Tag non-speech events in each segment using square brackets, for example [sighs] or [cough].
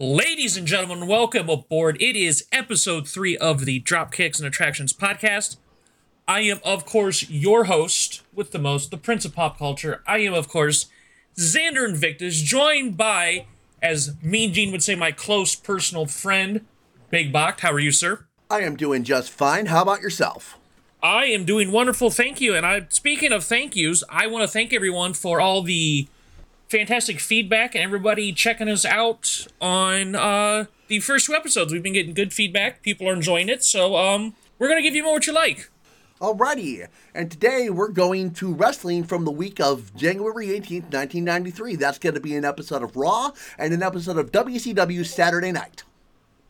Ladies and gentlemen, welcome aboard. It is episode three of the Dropkicks and Attractions podcast. I am, of course, your host with the most, the Prince of Pop Culture. I am, of course, Xander Invictus, joined by, as Mean Gene would say, my close personal friend, Big Boct. How are you, sir? I am doing just fine. How about yourself? I am doing wonderful, thank you. And I, speaking of thank yous, I want to thank everyone for all the fantastic feedback and everybody checking us out on uh, the first two episodes. We've been getting good feedback. People are enjoying it. So um, we're going to give you more what you like. Alrighty, and today we're going to wrestling from the week of January 18th, 1993. That's going to be an episode of Raw and an episode of WCW Saturday Night.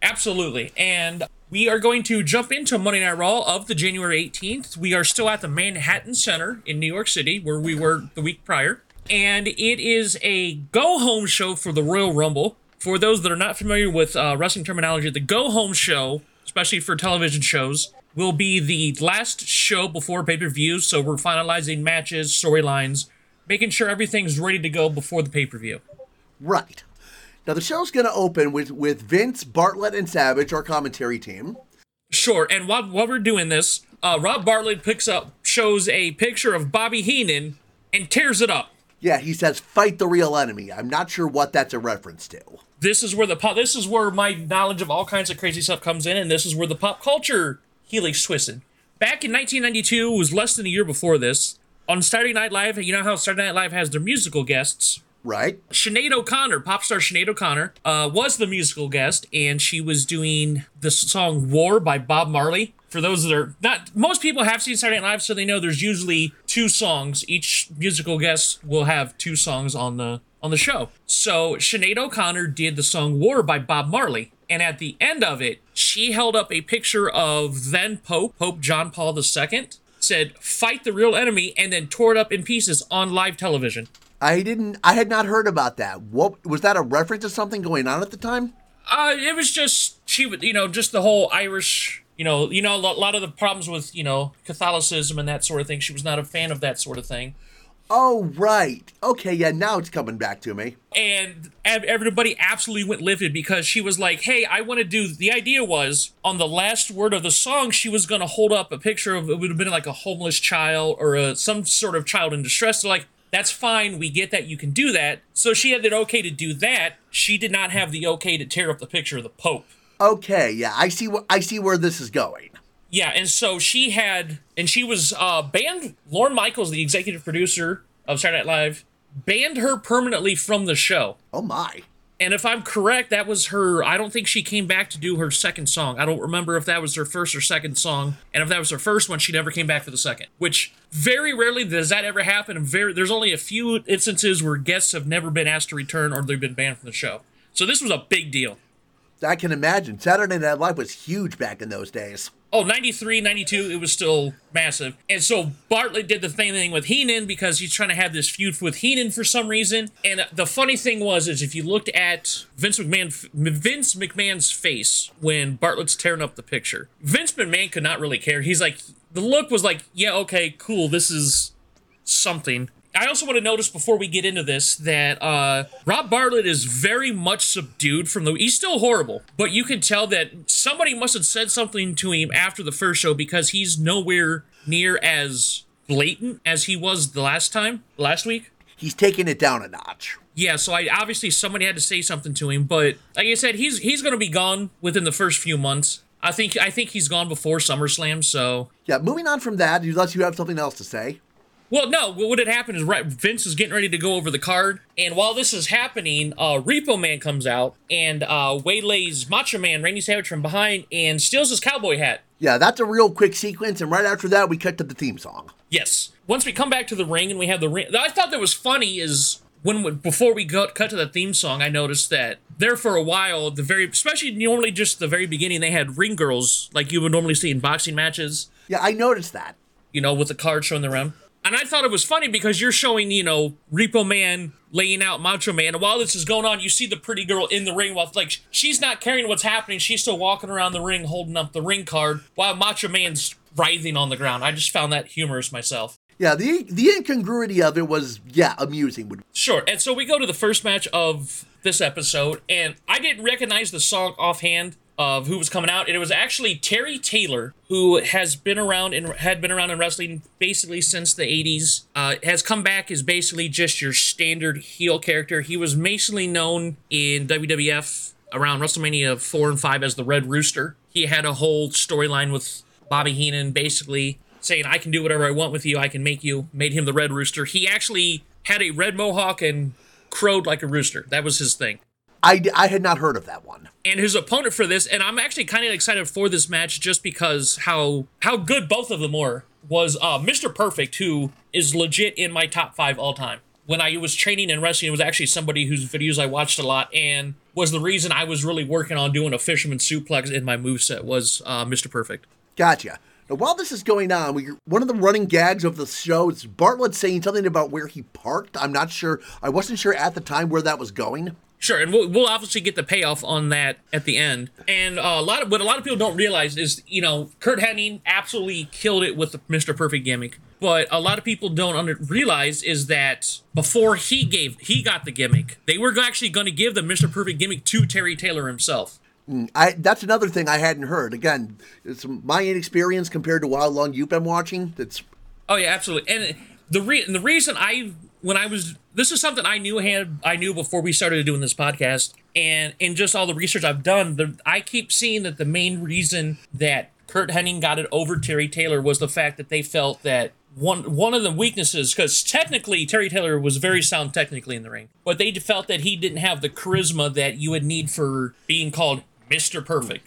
Absolutely. And we are going to jump into Monday Night Raw of the January 18th. We are still at the Manhattan Center in New York City, where we were the week prior and it is a go home show for the Royal Rumble. For those that are not familiar with uh, wrestling terminology, the go home show, especially for television shows, will be the last show before pay per view. So we're finalizing matches, storylines, making sure everything's ready to go before the pay per view. Right. Now the show's going to open with with Vince, Bartlett, and Savage, our commentary team. Sure. And while while we're doing this, uh, Rob Bartlett picks up shows a picture of Bobby Heenan and tears it up. Yeah, he says fight the real enemy. I'm not sure what that's a reference to. This is where the pop, this is where my knowledge of all kinds of crazy stuff comes in, and this is where the pop culture helix twisted. Back in 1992, was less than a year before this, on Saturday Night Live. You know how Saturday Night Live has their musical guests, right? Sinead O'Connor, pop star Sinead O'Connor, uh, was the musical guest, and she was doing the song "War" by Bob Marley for those that are not most people have seen Saturday Night Live, so they know there's usually two songs. Each musical guest will have two songs on the on the show. So Sinead O'Connor did the song War by Bob Marley. And at the end of it, she held up a picture of then Pope, Pope John Paul II, said, fight the real enemy, and then tore it up in pieces on live television. I didn't I had not heard about that. What was that a reference to something going on at the time? Uh it was just she would you know, just the whole Irish you know, you know, a lot of the problems with you know Catholicism and that sort of thing. She was not a fan of that sort of thing. Oh right, okay, yeah. Now it's coming back to me. And everybody absolutely went livid because she was like, "Hey, I want to do." The idea was on the last word of the song, she was going to hold up a picture of it would have been like a homeless child or a, some sort of child in distress. They're like, that's fine. We get that you can do that. So she had the okay to do that. She did not have the okay to tear up the picture of the Pope. Okay, yeah, I see what I see where this is going. Yeah, and so she had, and she was uh, banned. Lorne Michaels, the executive producer of Saturday Night Live, banned her permanently from the show. Oh my! And if I'm correct, that was her. I don't think she came back to do her second song. I don't remember if that was her first or second song. And if that was her first one, she never came back for the second. Which very rarely does that ever happen. And very there's only a few instances where guests have never been asked to return or they've been banned from the show. So this was a big deal. I can imagine. Saturday Night Live was huge back in those days. Oh, 93, 92, it was still massive. And so Bartlett did the same thing with Heenan because he's trying to have this feud with Heenan for some reason. And the funny thing was, is if you looked at Vince McMahon, Vince McMahon's face when Bartlett's tearing up the picture, Vince McMahon could not really care. He's like, the look was like, yeah, okay, cool, this is something. I also want to notice before we get into this that uh, Rob Bartlett is very much subdued from the. He's still horrible, but you can tell that somebody must have said something to him after the first show because he's nowhere near as blatant as he was the last time, last week. He's taking it down a notch. Yeah, so I obviously somebody had to say something to him, but like I said, he's he's going to be gone within the first few months. I think I think he's gone before SummerSlam. So yeah, moving on from that, unless you have something else to say. Well, no. What had happened is right, Vince is getting ready to go over the card, and while this is happening, uh, Repo Man comes out and uh, waylays Macho Man Randy Savage from behind and steals his cowboy hat. Yeah, that's a real quick sequence, and right after that, we cut to the theme song. Yes. Once we come back to the ring and we have the ring, I thought that was funny is when before we got cut to the theme song, I noticed that there for a while, the very especially normally just the very beginning, they had ring girls like you would normally see in boxing matches. Yeah, I noticed that. You know, with the card showing the rim. And I thought it was funny because you're showing, you know, Repo Man laying out Macho Man, and while this is going on, you see the pretty girl in the ring while like she's not caring what's happening. She's still walking around the ring holding up the ring card while Macho Man's writhing on the ground. I just found that humorous myself. Yeah, the the incongruity of it was yeah amusing. Sure, and so we go to the first match of this episode, and I didn't recognize the song offhand of who was coming out, and it was actually Terry Taylor, who has been around and had been around in wrestling basically since the '80s. Uh, has come back is basically just your standard heel character. He was basically known in WWF around WrestleMania four and five as the Red Rooster. He had a whole storyline with Bobby Heenan, basically saying, "I can do whatever I want with you. I can make you." Made him the Red Rooster. He actually had a red mohawk and crowed like a rooster. That was his thing. I, I had not heard of that one. And his opponent for this, and I'm actually kind of excited for this match just because how how good both of them were, was uh, Mr. Perfect, who is legit in my top five all time. When I was training in wrestling, it was actually somebody whose videos I watched a lot and was the reason I was really working on doing a fisherman suplex in my moveset was uh, Mr. Perfect. Gotcha. Now, while this is going on, we, one of the running gags of the show is Bartlett saying something about where he parked. I'm not sure. I wasn't sure at the time where that was going. Sure, and we'll, we'll obviously get the payoff on that at the end. And uh, a lot of what a lot of people don't realize is, you know, Curt Hennig absolutely killed it with the Mr. Perfect gimmick. But a lot of people don't under- realize is that before he gave he got the gimmick, they were actually going to give the Mr. Perfect gimmick to Terry Taylor himself. I that's another thing I hadn't heard. Again, it's my inexperience compared to how long you've been watching. That's oh yeah, absolutely. And the re- and the reason I when I was this is something I knew had I knew before we started doing this podcast, and in just all the research I've done, the, I keep seeing that the main reason that Curt Hennig got it over Terry Taylor was the fact that they felt that one one of the weaknesses because technically Terry Taylor was very sound technically in the ring, but they felt that he didn't have the charisma that you would need for being called Mr. Perfect.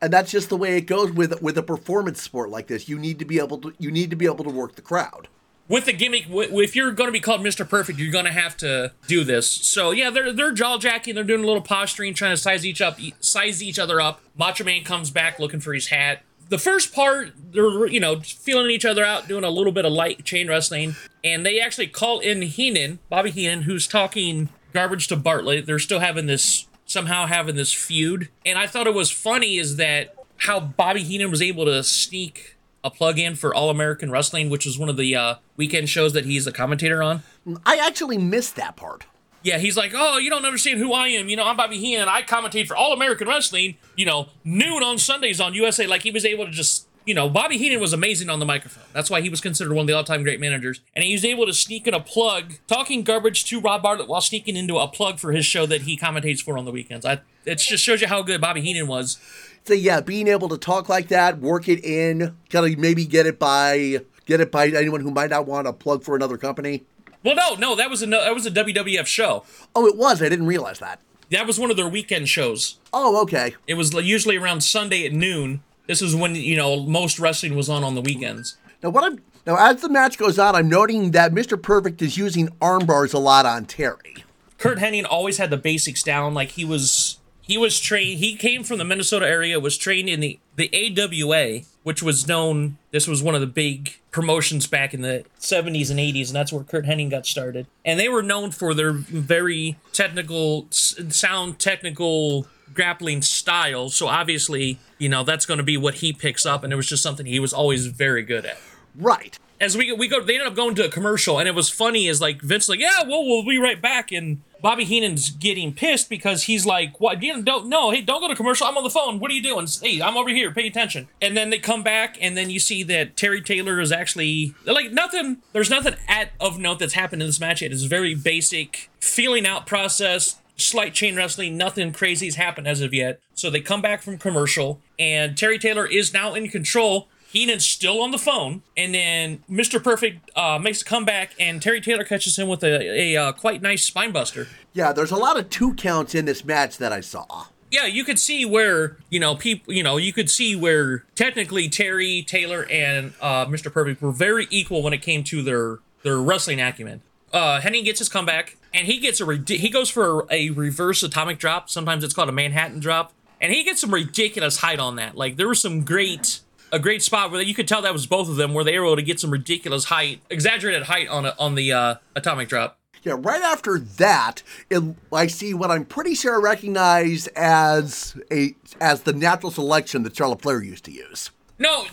And that's just the way it goes with with a performance sport like this. You need to be able to you need to be able to work the crowd. With the gimmick, if you're going to be called Mr. Perfect, you're going to have to do this. So yeah, they're they're jaw jacking, they're doing a little posturing, trying to size each up, size each other up. Macho Man comes back looking for his hat. The first part, they're you know feeling each other out, doing a little bit of light chain wrestling, and they actually call in Heenan, Bobby Heenan, who's talking garbage to Bartlett. They're still having this somehow having this feud. And I thought it was funny is that how Bobby Heenan was able to sneak a plug in for All American Wrestling, which was one of the uh, weekend shows that he's a commentator on. I actually missed that part. Yeah, he's like, oh, you don't understand who I am. You know, I'm Bobby Heenan. I commentate for All American Wrestling, you know, noon on Sundays on USA. Like, he was able to just you know, Bobby Heenan was amazing on the microphone. That's why he was considered one of the all-time great managers. And he was able to sneak in a plug, talking garbage to Rob Bartlett while sneaking into a plug for his show that he commentates for on the weekends. I, it just shows you how good Bobby Heenan was. So yeah, being able to talk like that, work it in, kind of maybe get it by get it by anyone who might not want to plug for another company. Well, no, no, that was a that was a WWF show. Oh, it was. I didn't realize that. That was one of their weekend shows. Oh, okay. It was usually around Sunday at noon this is when you know most wrestling was on on the weekends. Now, what I'm now as the match goes on, I'm noting that Mr. Perfect is using arm bars a lot on Terry. Curt Hennig always had the basics down. Like he was he was trained. He came from the Minnesota area. Was trained in the the AWA, which was known. This was one of the big promotions back in the 70s and 80s, and that's where curt Hennig got started. And they were known for their very technical, sound technical grappling style. So obviously, you know, that's going to be what he picks up, and it was just something he was always very good at. Right. As we we go, they ended up going to a commercial, and it was funny. Is like Vince like, yeah, well, we'll be right back, and Bobby Heenan's getting pissed because he's like, "What? You don't no, hey, don't go to commercial. I'm on the phone. What are you doing? Hey, I'm over here. Pay attention." And then they come back, and then you see that Terry Taylor is actually like nothing. There's nothing at of note that's happened in this match yet. It's a very basic feeling out process slight chain wrestling, nothing crazy has happened as of yet. So they come back from commercial, and Terry Taylor is now in control. Heenan's still on the phone, and then Mr. Perfect uh, makes a comeback, and Terry Taylor catches him with a, a, a uh, quite nice spinebuster. Yeah, there's a lot of two counts in this match that I saw. Yeah, you could see where you know people. You know, you could see where technically Terry Taylor and uh, Mr. Perfect were very equal when it came to their their wrestling acumen. Uh, Hennig gets his comeback and he gets a he goes for a reverse atomic drop. Sometimes it's called a Manhattan drop, and he gets some ridiculous height on that. Like there was some great a great spot where you could tell that was both of them where they were able to get some ridiculous height, exaggerated height on a, on the uh, atomic drop. Yeah, right after that, it, I see what I'm pretty sure I recognize as a as the natural selection that Charlotte Flair used to use. No,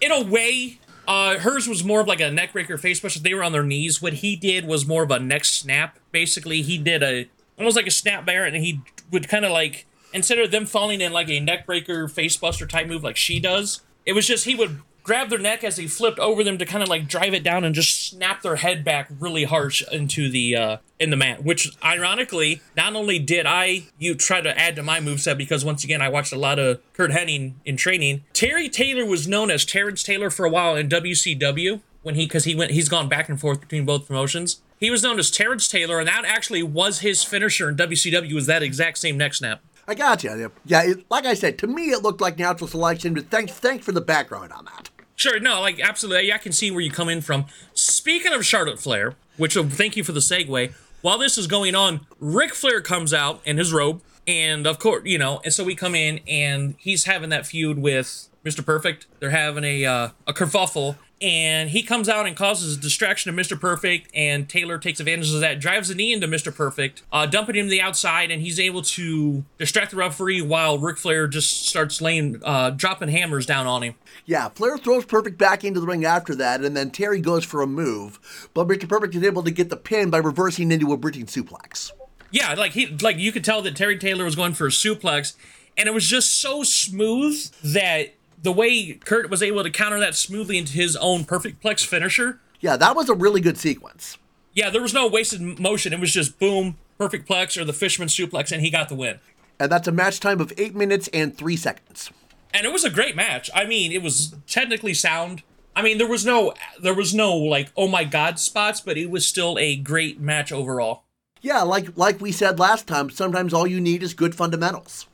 in a way, Uh, hers was more of like a neckbreaker face buster. They were on their knees. What he did was more of a neck snap. Basically, he did a almost like a snap mare, and he would kind of like instead of them falling in like a neckbreaker face buster type move like she does, it was just he would grab their neck as he flipped over them to kind of like drive it down and just snap their head back really harsh into the uh in the mat which ironically not only did i you try to add to my moveset because once again i watched a lot of curt hennig in training. Terry taylor was known as terrence taylor for a while in wcw when he because he went he's gone back and forth between both promotions. He was known as terrence taylor and that actually was his finisher in wcw was that exact same neck snap I got you. Yeah, it, like I said, to me it looked like natural selection, but thanks, thanks for the background on that. Sure, no, like absolutely. I can see where you come in from. Speaking of Charlotte Flair, which will thank you for the segue. While this is going on, Ric Flair comes out in his robe, and of course, you know, and so we come in, and he's having that feud with Mr. Perfect. They're having a uh, a kerfuffle, and he comes out and causes a distraction to Mr. Perfect, and Taylor takes advantage of that, drives a knee into Mr. Perfect, uh, dumping him to the outside, and he's able to distract the referee while Ric Flair just starts laying, uh, dropping hammers down on him. Yeah, Flair throws Perfect back into the ring after that, and then Terry goes for a move, but Mr. Perfect is able to get the pin by reversing into a British suplex. Yeah, like he, like you could tell that Terry Taylor was going for a suplex, and it was just so smooth that the way Curt was able to counter that smoothly into his own perfect plex finisher. Yeah, that was a really good sequence. Yeah, there was no wasted motion. It was just boom, perfect plex or the fisherman suplex, and he got the win. And that's a match time of eight minutes and three seconds. And it was a great match. I mean, it was technically sound. I mean, there was no, there was no like, oh my god spots, but it was still a great match overall. Yeah, like like we said last time, sometimes all you need is good fundamentals.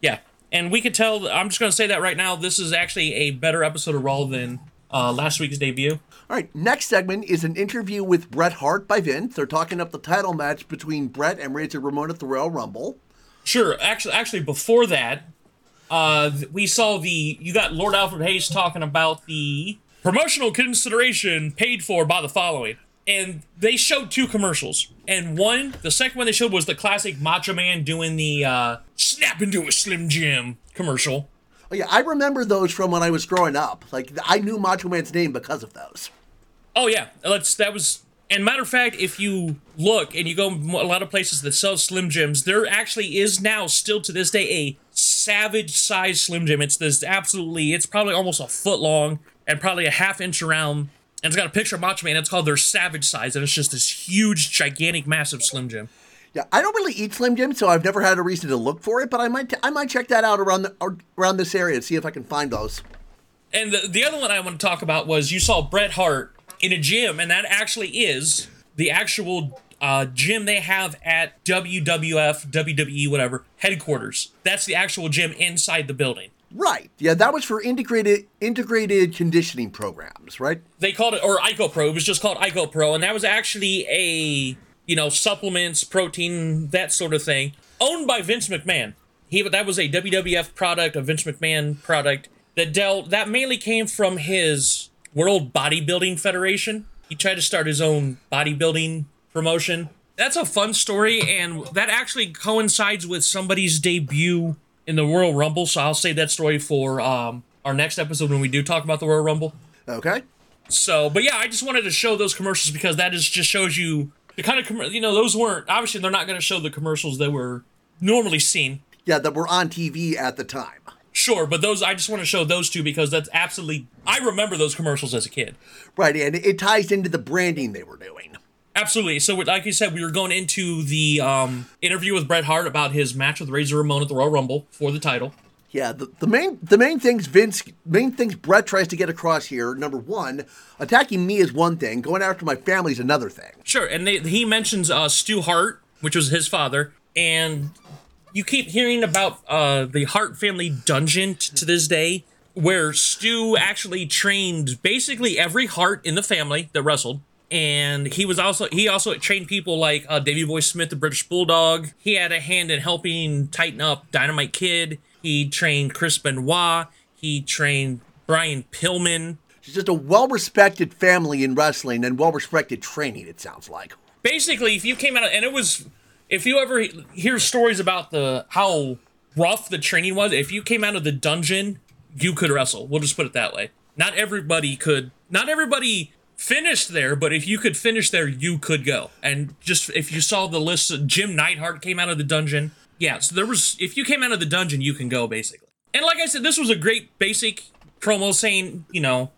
Yeah, and we could tell. I'm just going to say that right now. This is actually a better episode of Raw than uh, last week's debut. All right, next segment is an interview with Bret Hart by Vince. They're talking up the title match between Bret and Razor Ramon at the Royal Rumble. Sure. Actually, actually, before that, uh, we saw the you got Lord Alfred Hayes talking about the promotional consideration paid for by the following and they showed two commercials. And one, the second one they showed was the classic Macho Man doing the uh, snap into a Slim Jim commercial. Oh yeah, I remember those from when I was growing up. Like I knew Macho Man's name because of those. Oh yeah, let's. That was. And matter of fact, if you look and you go a lot of places that sell Slim Jims, there actually is now still to this day a savage size Slim Jim. It's this absolutely. It's probably almost a foot long and probably a half inch around and it's got a picture of Macho Man. It's called their Savage Size, and it's just this huge, gigantic, massive Slim Jim. Yeah, I don't really eat Slim Jim, so I've never had a reason to look for it. But I might, t- I might check that out around the, around this area and see if I can find those. And the, the other one I want to talk about was you saw Bret Hart in a gym, and that actually is the actual uh, gym they have at WWF, WWE, whatever headquarters. That's the actual gym inside the building. Right. Yeah, that was for integrated integrated conditioning programs, right? They called it or IcoPro. It was just called IcoPro, and that was actually a you know supplements, protein, that sort of thing, owned by Vince McMahon. He that was a WWF product, a Vince McMahon product that dealt that mainly came from his World Bodybuilding Federation. He tried to start his own bodybuilding promotion. That's a fun story, and that actually coincides with somebody's debut in the Royal Rumble. So I'll save that story for um, our next episode when we do talk about the Royal Rumble. Okay. So, but yeah, I just wanted to show those commercials because that is just shows you the kind of com- you know those weren't obviously they're not going to show the commercials that were normally seen. Yeah, that were on TV at the time. Sure, but those I just want to show those two because that's absolutely I remember those commercials as a kid. Right, and it ties into the branding they were doing. Absolutely. So, like you said, we were going into the um, interview with Bret Hart about his match with Razor Ramon at the Royal Rumble for the title. Yeah, the, the main the main things Vince main things Bret tries to get across here. Number one, attacking me is one thing. Going after my family is another thing. Sure, and they, he mentions uh, Stu Hart, which was his father, and you keep hearing about uh, the Hart family dungeon t- to this day, where Stu actually trained basically every Hart in the family that wrestled and he was also he also trained people like uh, Davey Boy Smith, the British Bulldog. He had a hand in helping tighten up Dynamite Kid. He trained Chris Benoit. He trained Brian Pillman. It's just a well-respected family in wrestling and well-respected training. It sounds like. Basically, if you came out and it was, if you ever hear stories about the how rough the training was, if you came out of the dungeon, you could wrestle. We'll just put it that way. not everybody could. Not everybody finished there, but if you could finish there, you could go. And just if you saw the list, Jim Neidhart came out of the dungeon. Yeah, so there was. If you came out of the dungeon, you can go basically. And like I said, this was a great basic promo saying, you know,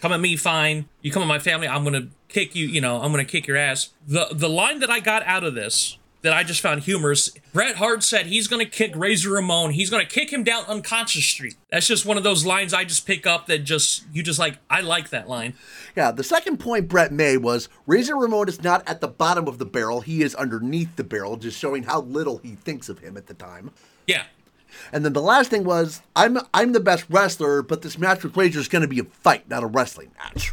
come at me, fine. You come at my family, I'm gonna kick you. You know, I'm gonna kick your ass. The the line that I got out of this that I just found humorous. Bret Hart said he's going to kick Razor Ramon. He's going to kick him down unconscious street. That's just one of those lines I just pick up that just you just like. I like that line. Yeah, the second point Bret made was Razor Ramon is not at the bottom of the barrel; he is underneath the barrel, just showing how little he thinks of him at the time. Yeah. And then the last thing was I'm I'm the best wrestler, but this match with Razor is going to be a fight, not a wrestling match.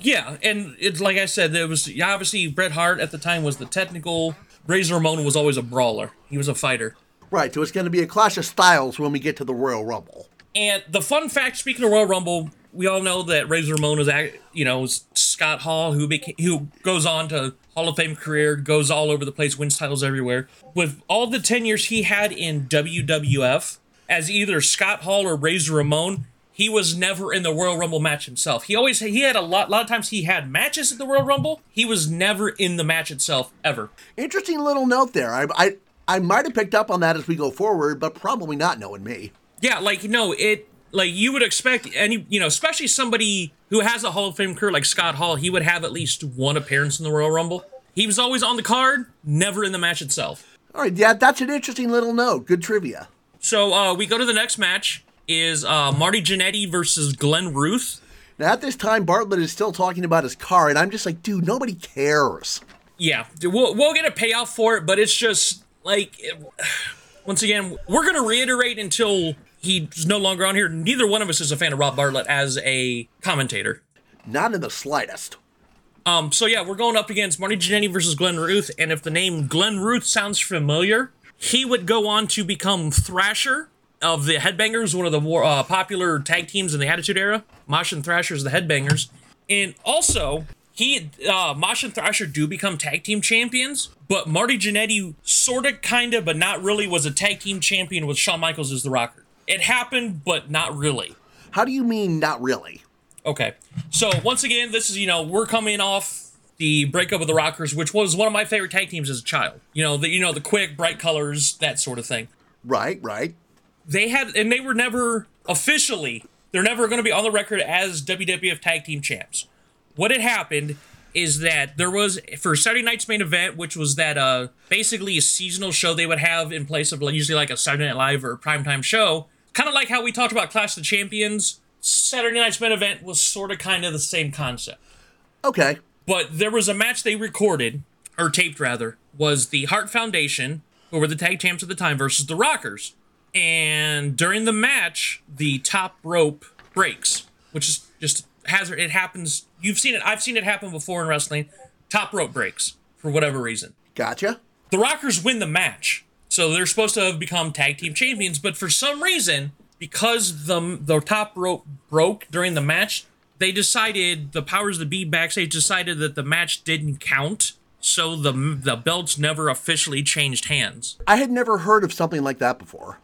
Yeah, and it's like I said, there was obviously Bret Hart at the time was the technical Razor Ramon was always a brawler. He was a fighter. Right, so it's going to be a clash of styles when we get to the Royal Rumble. And the fun fact, speaking of Royal Rumble, we all know that Razor Ramon is, you know, Scott Hall, who became, who goes on to Hall of Fame career, goes all over the place, wins titles everywhere. With all the ten years he had in WWF as either Scott Hall or Razor Ramon, he was never in the Royal Rumble match himself. He always he had a lot, a lot of times he had matches at the Royal Rumble. He was never in the match itself ever. Interesting little note there. I I, I might have picked up on that as we go forward, but probably not knowing me. Yeah, like no, it like you would expect any you know, especially somebody who has a Hall of Fame career like Scott Hall, he would have at least one appearance in the Royal Rumble. He was always on the card, never in the match itself. All right, yeah, that's an interesting little note. Good trivia. So uh, we go to the next match is uh, Marty Jannetty versus Glenn Ruth. Now, at this time, Bartlett is still talking about his car, and I'm just like, dude, nobody cares. Yeah, we'll, we'll get a payoff for it, but it's just like, it, [sighs] once again, we're going to reiterate until he's no longer on here. Neither one of us is a fan of Rob Bartlett as a commentator. Not in the slightest. Um, so yeah, we're going up against Marty Jannetty versus Glenn Ruth, and if the name Glenn Ruth sounds familiar, he would go on to become Thrasher of the Headbangers, one of the more uh, popular tag teams in the Attitude Era. Mosh and Thrasher's the Headbangers, and also he uh, Mosh and Thrasher do become tag team champions. But Marty Jannetty sort of, kind of, but not really was a tag team champion with Shawn Michaels as the Rocker. It happened, but not really. How do you mean not really? Okay, so once again, this is you know we're coming off the breakup of the Rockers, which was one of my favorite tag teams as a child. You know the you know the quick, bright colors, that sort of thing. Right, right they had and they were never officially they're never going to be on the record as WWF Tag Team Champs. What had happened is that there was for Saturday night's main event, which was that uh basically a seasonal show they would have in place of usually like a Saturday Night Live or a primetime show. Kind of like how we talked about Clash of the Champions. Saturday night's main event was sort of kind of the same concept. Okay. But there was a match they recorded, or taped rather, was the Hart Foundation, who were the tag champs at the time, versus the Rockers and during the match, the top rope breaks, which is just hazard. It happens. You've seen it. I've seen it happen before in wrestling. Top rope breaks for whatever reason. Gotcha. The Rockers win the match, so they're supposed to have become tag team champions. But for some reason, because the the top rope broke during the match, they decided the powers that be backstage decided that the match didn't count. So the the belts never officially changed hands. I had never heard of something like that before.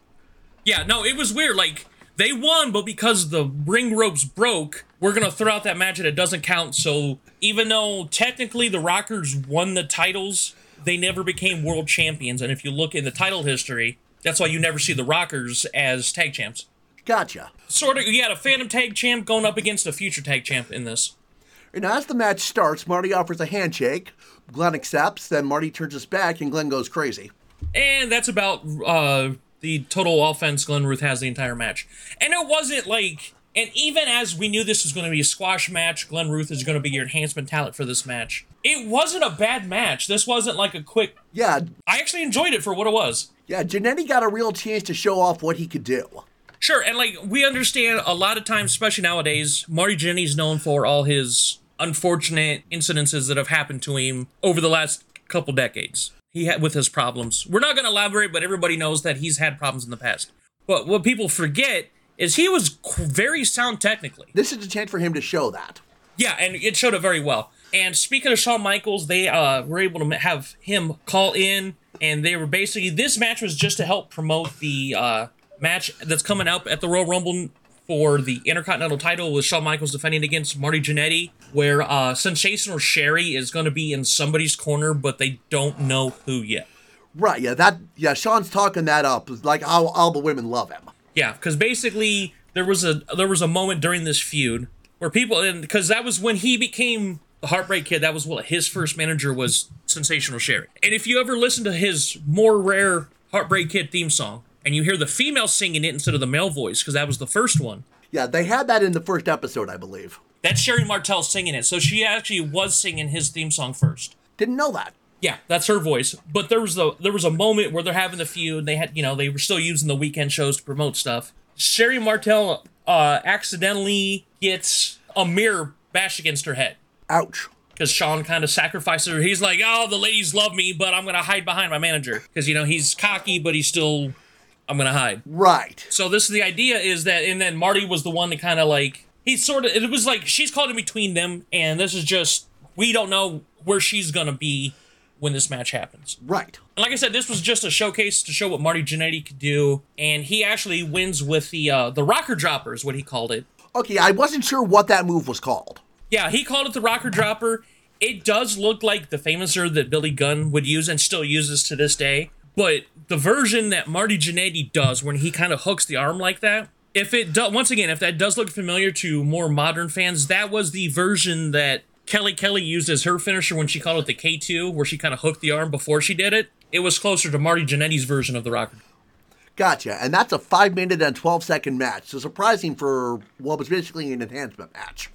Yeah, no, it was weird. Like they won, but because the ring ropes broke, we're gonna throw out that match and it doesn't count. So even though technically the Rockers won the titles, they never became world champions. And if you look in the title history, that's why you never see the Rockers as tag champs. Gotcha. Sort of, you had a Phantom tag champ going up against a future tag champ in this. And as the match starts, Marty offers a handshake. Glenn accepts. Then Marty turns his back, and Glenn goes crazy. And that's about uh, the total offense Glenn Ruth has the entire match. And it wasn't like, and even as we knew this was going to be a squash match, Glenn Ruth is going to be your enhancement talent for this match. It wasn't a bad match. This wasn't like a quick. Yeah. I actually enjoyed it for what it was. Yeah, Jannetty got a real chance to show off what he could do. Sure, and like we understand a lot of times, especially nowadays, Marty Jannetty's known for all his unfortunate incidences that have happened to him over the last couple decades he had with his problems. We're not going to elaborate, but everybody knows that he's had problems in the past. But what people forget is he was very sound technically. This is a chance for him to show that. Yeah, and it showed it very well. And speaking of Shawn Michaels, they uh, were able to have him call in, and they were basically this match was just to help promote the uh, match that's coming up at the Royal Rumble for the Intercontinental title with Shawn Michaels defending against Marty Jannetty, where uh, Sensational Sherri is going to be in somebody's corner, but they don't know who yet. Right, yeah, that yeah, Shawn's talking that up. Like all, all the women love him. Yeah, because basically there was a there was a moment during this feud where people and because that was when he became the Heartbreak Kid. That was what his first manager was, Sensational Sherri. And if you ever listen to his more rare Heartbreak Kid theme song and you hear the female singing it instead of the male voice because that was the first one. Yeah, they had that in the first episode, I believe. That's Sherri Martel singing it. So she actually was singing his theme song first. Didn't know that. Yeah, that's her voice. But there was a there was a moment where they're having the feud. They had you know they were still using the weekend shows to promote stuff. Sherri Martel uh, accidentally gets a mirror bashed against her head Ouch. because Shawn kind of sacrifices her. He's like, "Oh, the ladies love me, but I'm gonna hide behind my manager because you know he's cocky, but he's still I'm gonna hide." Right. So this is the idea is that, and then Marty was the one to kind of like he sort of it was like she's caught in between them, and this is just we don't know where she's gonna be when this match happens. Right. And like I said, this was just a showcase to show what Marty Jannetty could do, and he actually wins with the uh, the rocker dropper is what he called it. Okay, I wasn't sure what that move was called. Yeah, he called it the rocker dropper. It does look like the Fameasser that Billy Gunn would use and still uses to this day. But the version that Marty Jannetty does when he kind of hooks the arm like that, if it does, once again, if that does look familiar to more modern fans, that was the version that Kelly Kelly used as her finisher when she called it the K2, where she kind of hooked the arm before she did it. It was closer to Marty Jannetty's version of the rocker. Gotcha. And that's a five minute and 12 second match. So surprising for what was basically an enhancement match.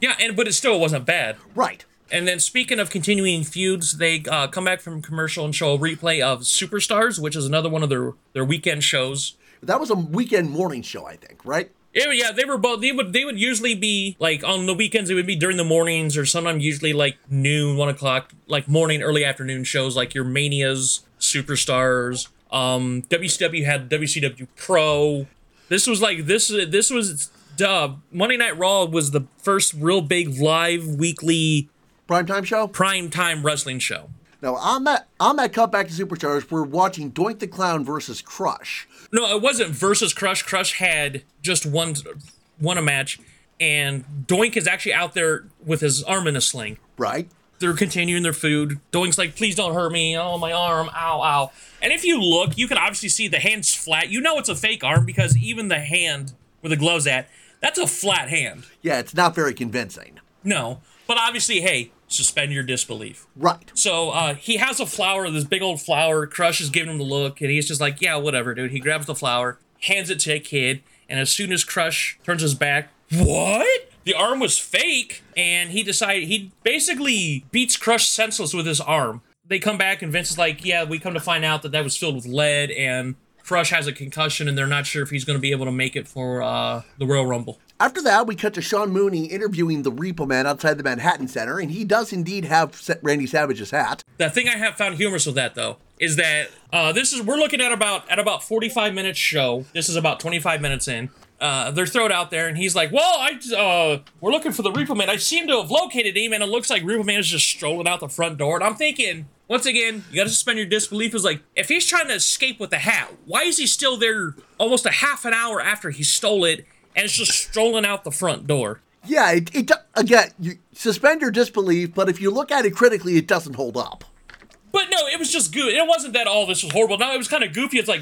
Yeah, and but it still wasn't bad. Right. And then speaking of continuing feuds, they uh, come back from commercial and show a replay of Superstars, which is another one of their their weekend shows. That was a weekend morning show, I think, right? Yeah, yeah, they were both. They would they would usually be like on the weekends. It would be during the mornings, or sometimes usually like noon, one o'clock, like morning, early afternoon shows, like your Manias, Superstars. Um, WCW had WCW Pro. This was like this. This was uh, Monday Night Raw was the first real big live weekly Primetime show? prime time wrestling show. Now, on that, on that cutback to Superstars, we're watching Doink the Clown versus Crush. No, it wasn't versus Crush. Crush had just one won a match, and Doink is actually out there with his arm in a sling. Right? They're continuing their food. Doink's like, please don't hurt me. Oh, my arm. Ow, ow. And if you look, you can obviously see the hand's flat. You know it's a fake arm because even the hand where the glove's at, that's a flat hand. Yeah, it's not very convincing. No. But obviously, hey, suspend your disbelief. Right. So uh, he has a flower, this big old flower. Crush is giving him the look, and he's just like, yeah, whatever, dude. He grabs the flower, hands it to a kid, and as soon as Crush turns his back, what? The arm was fake, and he decided he basically beats Crush senseless with his arm. They come back, and Vince is like, yeah, we come to find out that that was filled with lead, and Crush has a concussion, and they're not sure if he's going to be able to make it for uh, the Royal Rumble. After that, we cut to Sean Mooney interviewing the Repo Man outside the Manhattan Center, and he does indeed have Randy Savage's hat. The thing I have found humorous with that though is that uh, this is we're looking at about at about 45 minutes show. This is about 25 minutes in. Uh, they're thrown out there, and he's like, "Well, I uh, we're looking for the Repo Man. I seem to have located him, and it looks like Repo Man is just strolling out the front door." And I'm thinking, once again, you got to suspend your disbelief. Is like, if he's trying to escape with the hat, why is he still there almost a half an hour after he stole it, and it's just strolling out the front door? Yeah, it, it again, you suspend your disbelief, but if you look at it critically, it doesn't hold up. But no, it was just good. It wasn't that all this was horrible. No, it was kind of goofy. It's like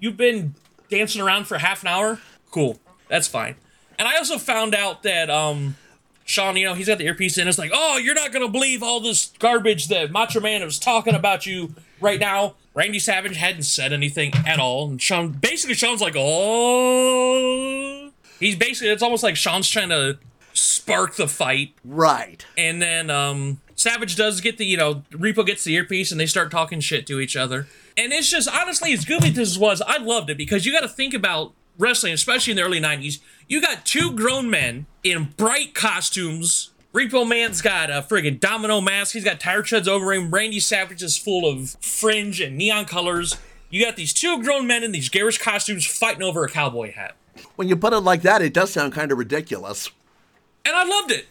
you've been dancing around for half an hour. Cool, that's fine. And I also found out that um, Sean, you know, he's got the earpiece in. It's like, oh, you're not gonna believe all this garbage that Macho Man was talking about you right now. Randy Savage hadn't said anything at all, and Sean basically Sean's like, oh, he's basically it's almost like Sean's trying to spark the fight Right. and then um, Savage does get the, you know, Repo gets the earpiece and they start talking shit to each other. And it's just, honestly, as goofy as this was, I loved it because you got to think about wrestling, especially in the early 90s. You got two grown men in bright costumes. Repo Man's got a friggin' domino mask. He's got tire treads over him. Randy Savage is full of fringe and neon colors. You got these two grown men in these garish costumes fighting over a cowboy hat. When you put it like that, it does sound kind of ridiculous. And I loved it.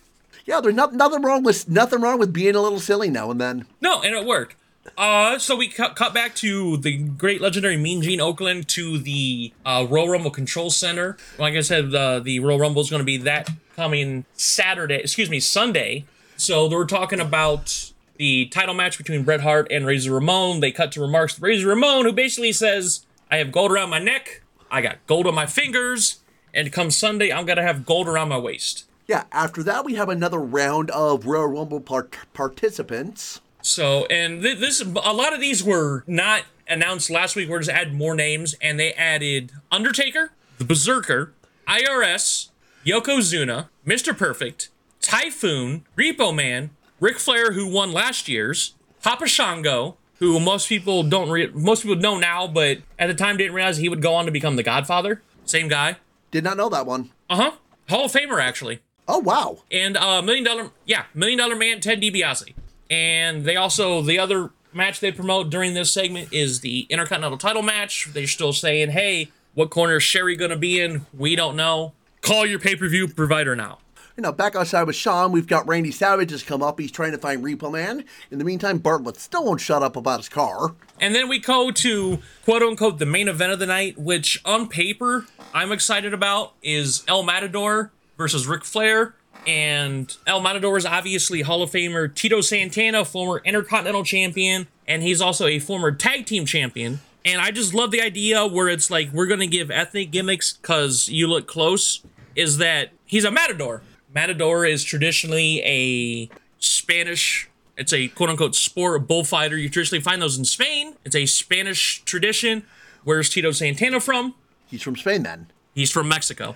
Yeah, there's not, nothing wrong with nothing wrong with being a little silly now and then. No, and it worked. Uh, so we cut, cut back to the great legendary Mean Gene Okerlund to the uh, Royal Rumble Control Center. Like I said, uh, the Royal Rumble is going to be that coming Saturday, excuse me, Sunday. So they were talking about the title match between Bret Hart and Razor Ramon. They cut to remarks to Razor Ramon, who basically says, I have gold around my neck, I got gold on my fingers, and come Sunday, I'm to have gold around my waist. Yeah, after that, we have another round of Royal Rumble part- participants. So, and th- this, a lot of these were not announced last week. We're just add more names, and they added Undertaker, the Berserker, IRS, Yokozuna, Mr. Perfect, Typhoon, Repo Man, Ric Flair, who won last year's, Papa Shango, who most people don't re- most people know now, but at the time didn't realize he would go on to become the Godfather. Same guy. Did not know that one. Uh huh. Hall of Famer actually. Oh, wow. And uh, million dollar, yeah, million dollar man Ted DiBiase. And they also the other match they promote during this segment is the Intercontinental Title match. They're still saying, "Hey, what corner is Sherri gonna be in? We don't know. Call your pay per view provider now." You know, back outside with Sean, we've got Randy Savage has come up. He's trying to find Repo Man. In the meantime, Bartlett still won't shut up about his car. And then we go to quote unquote the main event of the night, which on paper I'm excited about, is El Matador versus Ric Flair. And El Matador is obviously Hall of Famer Tito Santana, former Intercontinental Champion, and he's also a former Tag Team Champion. And I just love the idea where it's like we're gonna give ethnic gimmicks because you look close. Is that he's a Matador? Matador is traditionally a Spanish. It's a quote unquote sport bullfighter. You traditionally find those in Spain. It's a Spanish tradition. Where's Tito Santana from? He's from Spain then. He's from Mexico.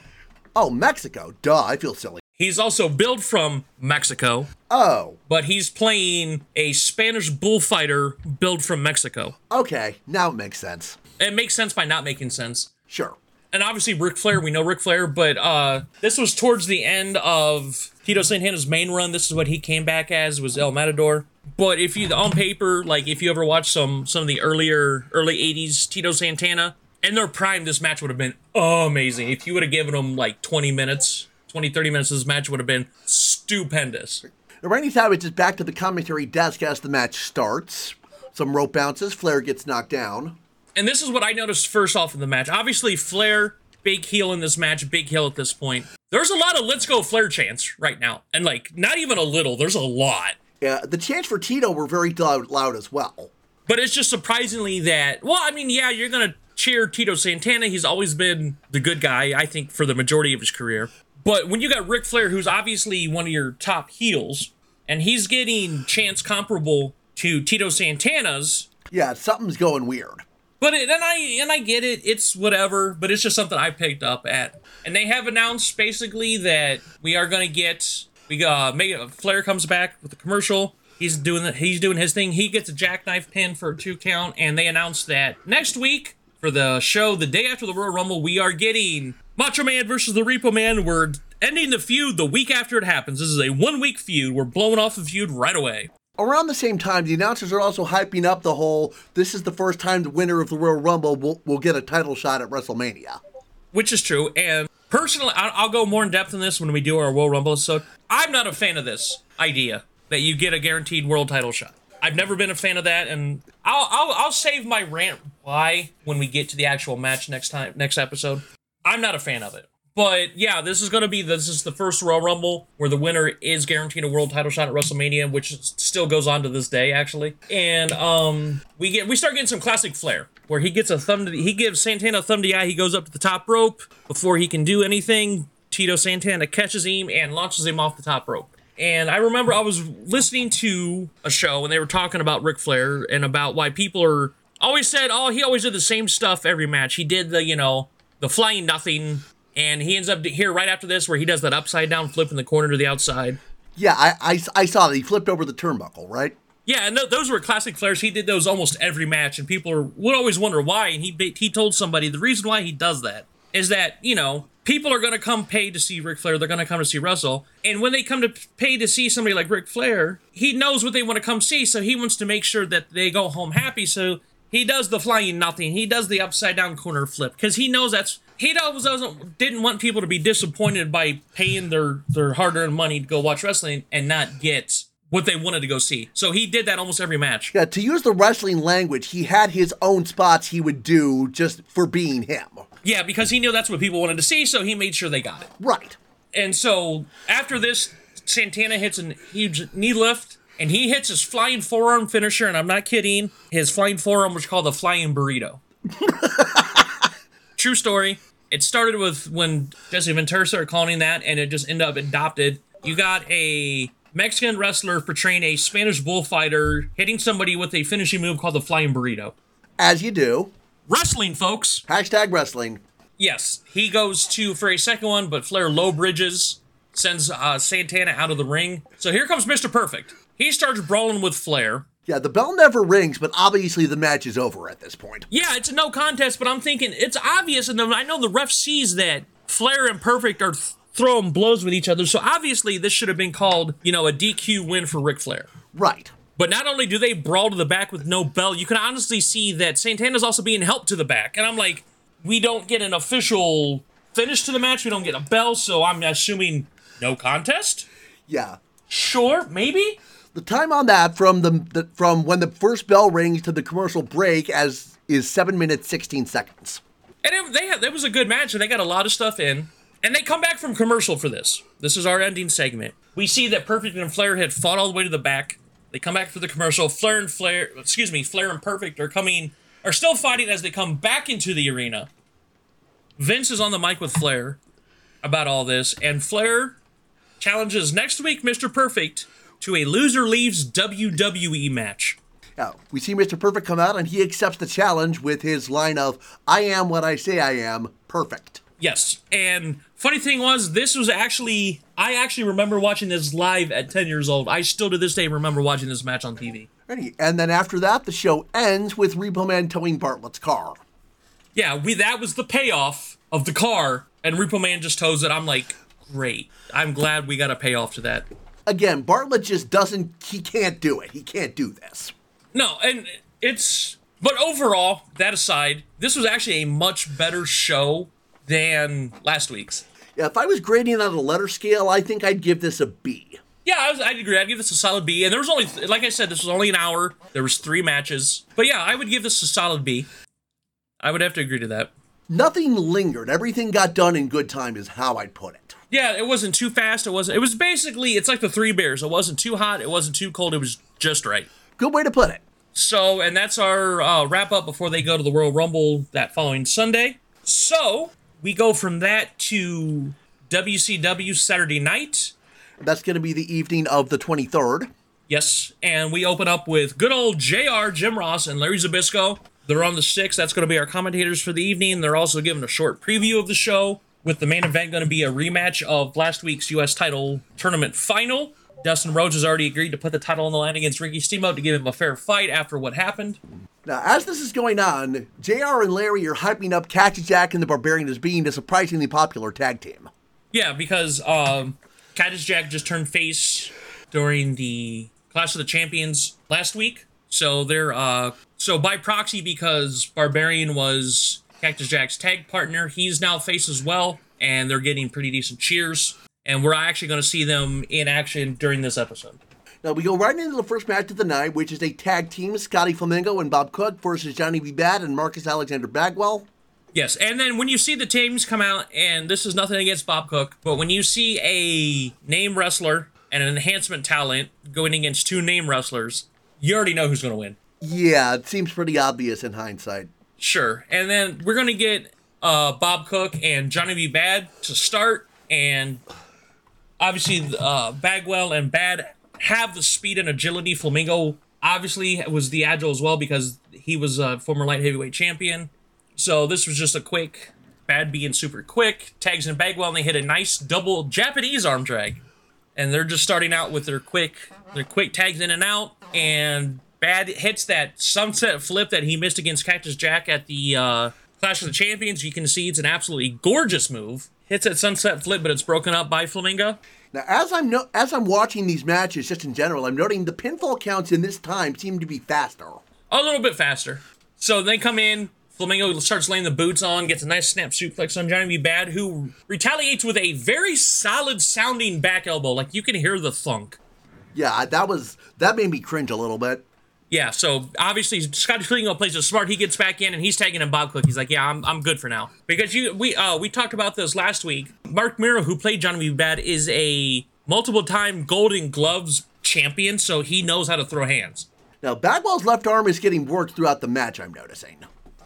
Oh, Mexico. Duh, I feel silly. He's also billed from Mexico, Oh, but he's playing a Spanish bullfighter billed from Mexico. okay. Now it makes sense. It makes sense by not making sense. Sure. And obviously Ric Flair, we know Ric Flair, but uh this was towards the end of Tito Santana's main run. This is what he came back as was El Matador. But if you on paper, like if you ever watch some some of the earlier early 80s Tito Santana, in their prime, this match would have been amazing. If you would have given him like 20 minutes, 20, 30 minutes, this match would have been stupendous. Randy Savage is back to the commentary desk as the match starts. Some rope bounces. Flair gets knocked down. And this is what I noticed first off in the match. Obviously, Flair, big heel in this match, big heel at this point. There's a lot of let's go Flair chants right now. And like, not even a little, there's a lot. Yeah, the chants for Tito were very loud, loud as well. But it's just surprisingly that, well, I mean, yeah, you're going to cheer Tito Santana. He's always been the good guy, I think, for the majority of his career. But when you got Ric Flair, who's obviously one of your top heels, and he's getting chants comparable to Tito Santana's, Yeah, something's going weird. But it, and I and I get it. It's whatever. But it's just something I picked up at. And they have announced basically that we are gonna get we got uh, Flair comes back with a commercial. He's doing the, he's doing his thing. He gets a jackknife pin for a two count, and they announced that next week for the show, the day after the Royal Rumble, we are getting Macho Man versus the Repo Man. We're ending the feud the week after it happens. This is a one week feud. We're blowing off the feud right away. Around the same time, the announcers are also hyping up the whole this is the first time the winner of the Royal Rumble will, will get a title shot at WrestleMania. which is true. And personally, I'll go more in depth on this when we do our Royal Rumble episode. I'm not a fan of this idea that you get a guaranteed world title shot. I've never been a fan of that, and I'll I'll, I'll save my rant why when we get to the actual match next time next episode. I'm not a fan of it. But yeah, this is gonna be this is the first Royal Rumble where the winner is guaranteed a world title shot at WrestleMania, which still goes on to this day actually. And um, we get we start getting some classic flair where he gets a thumb to the, he gives Santana a thumb to the eye. He goes up to the top rope before he can do anything. Tito Santana catches him and launches him off the top rope. And I remember I was listening to a show and they were talking about Ric Flair and about why people are always said, oh, he always did the same stuff every match. He did the, you know, the flying nothing. And he ends up here right after this where he does that upside down flip in the corner to the outside. Yeah, I, I, I saw that. He flipped over the turnbuckle, right? Yeah, and th- those were classic flares. He did those almost every match, and people are, would always wonder why. And he he told somebody the reason why he does that is that you know people are going to come pay to see Ric Flair. They're going to come to see Russell, and when they come to pay to see somebody like Ric Flair, he knows what they want to come see, so he wants to make sure that they go home happy. So he does the flying nothing. He does the upside down corner flip because he knows that's he didn't want people to be disappointed by paying their their hard earned money to go watch wrestling and not get what they wanted to go see. So he did that almost every match. Yeah, to use the wrestling language, he had his own spots he would do just for being him. Yeah, because he knew that's what people wanted to see, so he made sure they got it. Right. And so after this, Santana hits a huge knee lift, and he hits his flying forearm finisher, and I'm not kidding. His flying forearm was called the flying burrito. [laughs] True story. It started with when Jesse Ventura started calling that, and it just ended up adopted. You got a Mexican wrestler portraying a Spanish bullfighter hitting somebody with a finishing move called the flying burrito. As you do. Wrestling, folks. Hashtag wrestling. Yes, he goes to for a second one, but Flair low bridges, sends uh, Santana out of the ring. So here comes Mr. Perfect. He starts brawling with Flair. Yeah, the bell never rings, but obviously the match is over at this point. Yeah, it's a no contest, but I'm thinking it's obvious, and I know the ref sees that Flair and Perfect are th- throwing blows with each other. So obviously this should have been called, you know, a DQ win for Ric Flair. Right. But not only do they brawl to the back with no bell, you can honestly see that Santana's also being helped to the back. And I'm like, we don't get an official finish to the match. We don't get a bell, so I'm assuming no contest. Yeah. Sure, maybe. The time on that from the, the from when the first bell rings to the commercial break as is seven minutes sixteen seconds. And it, they had, it was a good match, and they got a lot of stuff in. And they come back from commercial for this. This is our ending segment. We see that Perfect and Flair had fought all the way to the back. They come back for the commercial. Flair and Flair, excuse me, Flair and Perfect are coming, are still fighting as they come back into the arena. Vince is on the mic with Flair about all this, and Flair challenges next week Mr. Perfect to a loser leaves WWE match. Now, we see Mr. Perfect come out and he accepts the challenge with his line of, I am what I say I am, perfect. Yes. And funny thing was, this was actually, I actually remember watching this live at 10 years old. I still to this day remember watching this match on TV. And then after that, the show ends with Repo Man towing Bartlett's car. Yeah, we that was the payoff of the car, and Repo Man just tows it. I'm like, great. I'm glad we got a payoff to that. Again, Bartlett just doesn't, he can't do it. He can't do this. No, and it's, but overall, that aside, this was actually a much better show than last week's. Yeah, if I was grading on a letter scale, I think I'd give this a B. Yeah, I was, I'd agree. I'd give this a solid B. And there was only, like I said, this was only an hour. There was three matches. But yeah, I would give this a solid B. I would have to agree to that. Nothing lingered. Everything got done in good time, is how I'd put it. Yeah, it wasn't too fast. It wasn't. It was basically. It's like the Three Bears. It wasn't too hot. It wasn't too cold. It was just right. Good way to put it. So, and that's our uh, wrap up before they go to the Royal Rumble that following Sunday. So we go from that to WCW Saturday night. That's going to be the evening of the 23rd. Yes, and we open up with good old JR, Jim Ross, and Larry Zbyszko. They're on the six. That's going to be our commentators for the evening. They're also giving a short preview of the show, with the main event going to be a rematch of last week's U.S. title tournament final. Dustin Rhodes has already agreed to put the title on the line against Ricky Steamboat to give him a fair fight after what happened. Now, as this is going on, JR and Larry are hyping up Cactus Jack and the Barbarian as being a surprisingly popular tag team. Yeah, because um, Cactus Jack just turned face during the Clash of the Champions last week. So they're uh so by proxy because Barbarian was Cactus Jack's tag partner, he's now face as well, and they're getting pretty decent cheers. And we're actually going to see them in action during this episode. Now we go right into the first match of the night, which is a tag team: Scotty Flamingo and Bob Cook versus Johnny B. Bad and Marcus Alexander Bagwell. Yes, and then when you see the teams come out, and this is nothing against Bob Cook, but when you see a name wrestler and an enhancement talent going against two name wrestlers, you already know who's going to win. Yeah, it seems pretty obvious in hindsight. Sure. And then we're going to get uh, Bob Cook and Johnny B. Bad to start. And obviously, uh, Bagwell and Bad have the speed and agility. Flamingo obviously was the agile as well because he was a former light heavyweight champion. So this was just a quick, Bad being super quick, tags in Bagwell, and they hit a nice double Japanese arm drag. And they're just starting out with their quick, their quick tags in and out, and Bad hits that sunset flip that he missed against Cactus Jack at the uh, Clash of the Champions. You can see it's an absolutely gorgeous move. Hits that sunset flip, but it's broken up by Flamingo. Now, as I'm no- as I'm watching these matches, just in general, I'm noting the pinfall counts in this time seem to be faster. A little bit faster. So they come in. Flamingo starts laying the boots on, gets a nice snap suplex on Johnny B. Bad, who retaliates with a very solid sounding back elbow. Like you can hear the thunk. Yeah, that was that made me cringe a little bit. Yeah, so obviously Scotty Flamingo plays it smart. He gets back in and he's tagging in Bob Cook. He's like, "Yeah, I'm, I'm good for now." Because you we uh we talked about this last week. Mark Mero, who played Johnny B. Bad, is a multiple time Golden Gloves champion, so he knows how to throw hands. Now Bagwell's left arm is getting worked throughout the match. I'm noticing.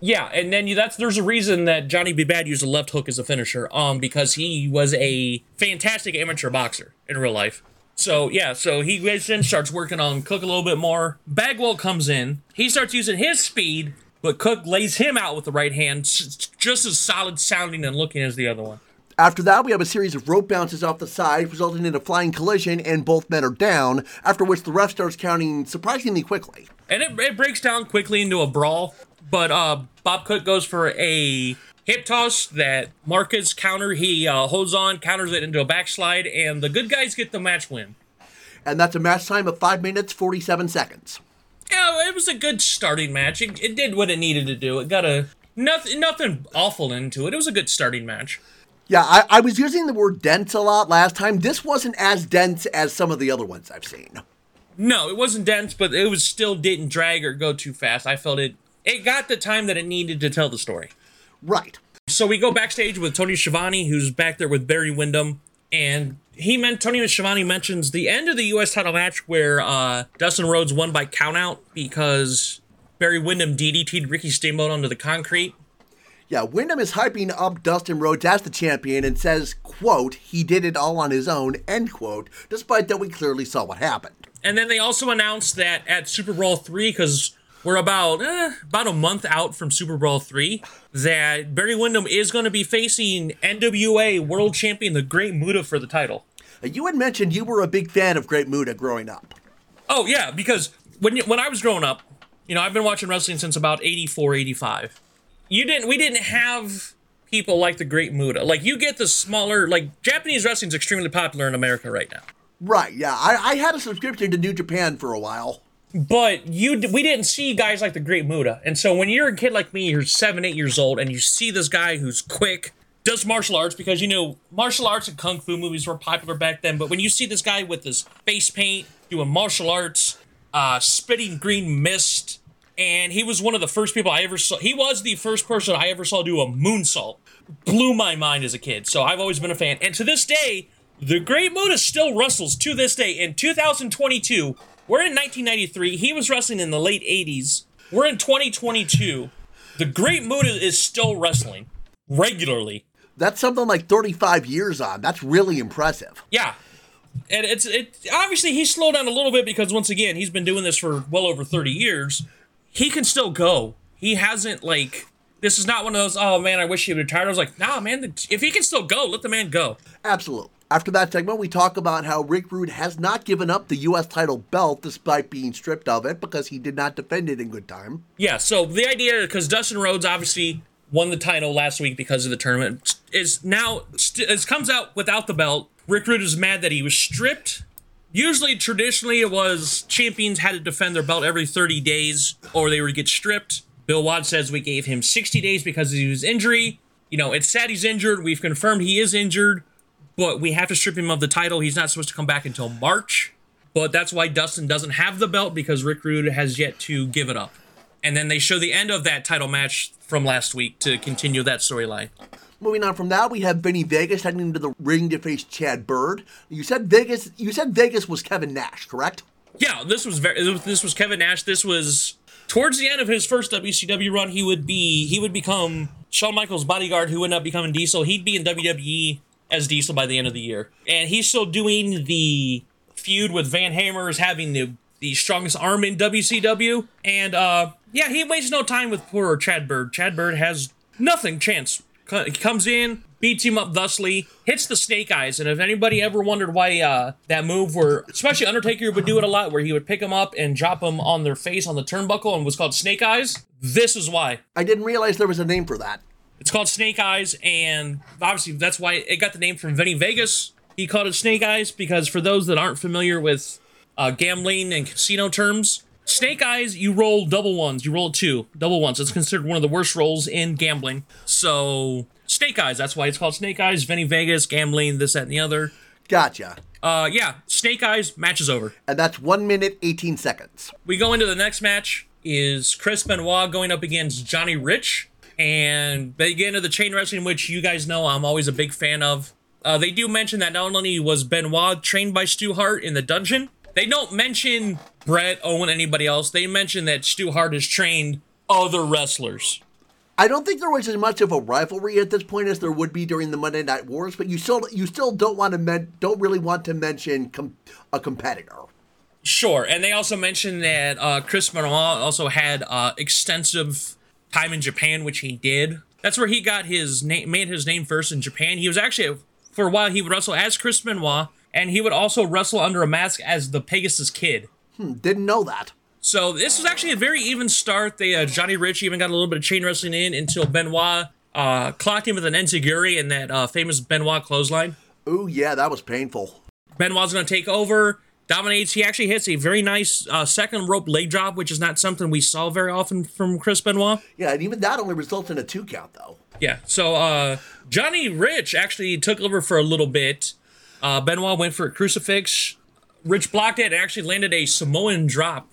Yeah, and then you, that's there's a reason that Johnny B. Bad used a left hook as a finisher, um, because he was a fantastic amateur boxer in real life. So yeah, so he in, starts working on Cook a little bit more. Bagwell comes in, he starts using his speed, but Cook lays him out with the right hand, just as solid sounding and looking as the other one. After that, we have a series of rope bounces off the side, resulting in a flying collision, and both men are down, after which the ref starts counting surprisingly quickly. And it, it breaks down quickly into a brawl, but uh, Bob Cook goes for a hip toss that Marcus counter. He uh, holds on, counters it into a backslide, and the good guys get the match win. And that's a match time of 5 minutes, 47 seconds. Yeah, it was a good starting match. It, it did what it needed to do. It got a nothing, nothing awful into it. It was a good starting match. Yeah, I, I was using the word dense a lot last time. This wasn't as dense as some of the other ones I've seen. No, it wasn't dense, but it was still didn't drag or go too fast. I felt it. It got the time that it needed to tell the story. Right. So we go backstage with Tony Schiavone, who's back there with Barry Windham, and he meant Tony Schiavone mentions the end of the U.S. title match where uh, Dustin Rhodes won by countout because Barry Windham DDT'd Ricky Steamboat onto the concrete. Yeah, Windham is hyping up Dustin Rhodes as the champion and says, quote, he did it all on his own, end quote, despite that we clearly saw what happened. And then they also announced that at Super Brawl 3, because we're about eh, about a month out from Super Brawl 3, that Barry Windham is going to be facing NWA World Champion, the Great Muta for the title. You had mentioned you were a big fan of Great Muta growing up. Oh, yeah, because when, when I was growing up, you know, I've been watching wrestling since about 84, 85 you didn't we didn't have people like the Great Muta. Like you get the smaller like Japanese wrestling is extremely popular in America right now. Right. Yeah. I, I had a subscription to New Japan for a while. But you we didn't see guys like the Great Muta. And so when you're a kid like me, you're seven, eight years old, and you see this guy who's quick, does martial arts because you know martial arts and kung fu movies were popular back then. But when you see this guy with his face paint doing martial arts, uh, spitting green mist, and he was one of the first people I ever saw. He was the first person I ever saw do a moonsault. Blew my mind as a kid. So I've always been a fan. And to this day, the Great Muta still wrestles to this day. In 2022, we're in 1993. He was wrestling in the late 80s. We're in 2022. The Great Muta is still wrestling regularly. That's something like 35 years on. That's really impressive. Yeah. And it's it obviously he's slowed down a little bit because once again, he's been doing this for well over 30 years he can still go. He hasn't like this is not one of those. Oh man, I wish he would retired. I was like, nah, man. If he can still go, let the man go. Absolutely. After that segment, we talk about how Rick Rude has not given up the U.S. title belt despite being stripped of it because he did not defend it in good time. Yeah. So the idea, because Dustin Rhodes obviously won the title last week because of the tournament, is now it comes out without the belt. Rick Rude is mad that he was stripped Usually, traditionally, it was champions had to defend their belt every 30 days or they would get stripped. Bill Watt says we gave him 60 days because of his injury. You know, it's sad he's injured. We've confirmed he is injured, but we have to strip him of the title. He's not supposed to come back until March. But that's why Dustin doesn't have the belt because Rick Rude has yet to give it up. And then they show the end of that title match from last week to continue that storyline. Moving on from that, we have Vinny Vegas heading into the ring to face Chad Bird. You said Vegas. You said Vegas was Kevin Nash, correct? Yeah, this was very. This was Kevin Nash. This was towards the end of his first WCW run. He would be. He would become Shawn Michaels' bodyguard, who would end up becoming Diesel. He'd be in WWE as Diesel by the end of the year, and he's still doing the feud with Van Hammer as having the the strongest arm in WCW. And uh, yeah, he wastes no time with poor Chad Bird. Chad Bird has nothing chance he comes in, beats him up thusly, hits the snake eyes. And if anybody ever wondered why uh, that move, where especially Undertaker would do it a lot, where he would pick him up and drop him on their face on the turnbuckle and was called snake eyes, this is why. I didn't realize there was a name for that. It's called Snake Eyes, and obviously that's why it got the name from Vinny Vegas. He called it Snake Eyes because for those that aren't familiar with uh, gambling and casino terms, Snake Eyes, you roll double ones. You roll two, double ones. It's considered one of the worst rolls in gambling. So, Snake Eyes, that's why it's called Snake Eyes. Vinny Vegas, gambling, this, that, and the other. Gotcha. Uh, yeah, Snake Eyes match is over. And that's one minute, 18 seconds. We go into the next match. Is Chris Benoit going up against Johnny Rich? And they get into the chain wrestling, which you guys know I'm always a big fan of. Uh, they do mention that not only was Benoit trained by Stu Hart in the dungeon, they don't mention Bret, Owen, anybody else. They mention that Stu Hart has trained other wrestlers. I don't think there was as much of a rivalry at this point as there would be during the Monday Night Wars, but you still you still don't want to men- don't really want to mention com- a competitor. Sure, and they also mentioned that uh, Chris Benoit also had uh, extensive time in Japan, which he did. That's where he got his name, made his name first in Japan. He was actually for a while he would wrestle as Chris Benoit, and he would also wrestle under a mask as the Pegasus Kid. Hmm, didn't know that. So this was actually a very even start. They uh, Johnny Rich even got a little bit of chain wrestling in until Benoit uh, clocked him with an enziguri in that uh, famous Benoit clothesline. Ooh, yeah, that was painful. Benoit's going to take over, dominates. He actually hits a very nice uh, second rope leg drop, which is not something we saw very often from Chris Benoit. Yeah, and even that only results in a two count, though. Yeah, so uh, Johnny Rich actually took over for a little bit. Uh, Benoit went for a crucifix. Rich blocked it and actually landed a Samoan drop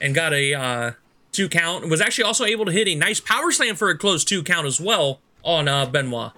and got a uh, two count. And was actually also able to hit a nice power slam for a close two count as well on uh, Benoit.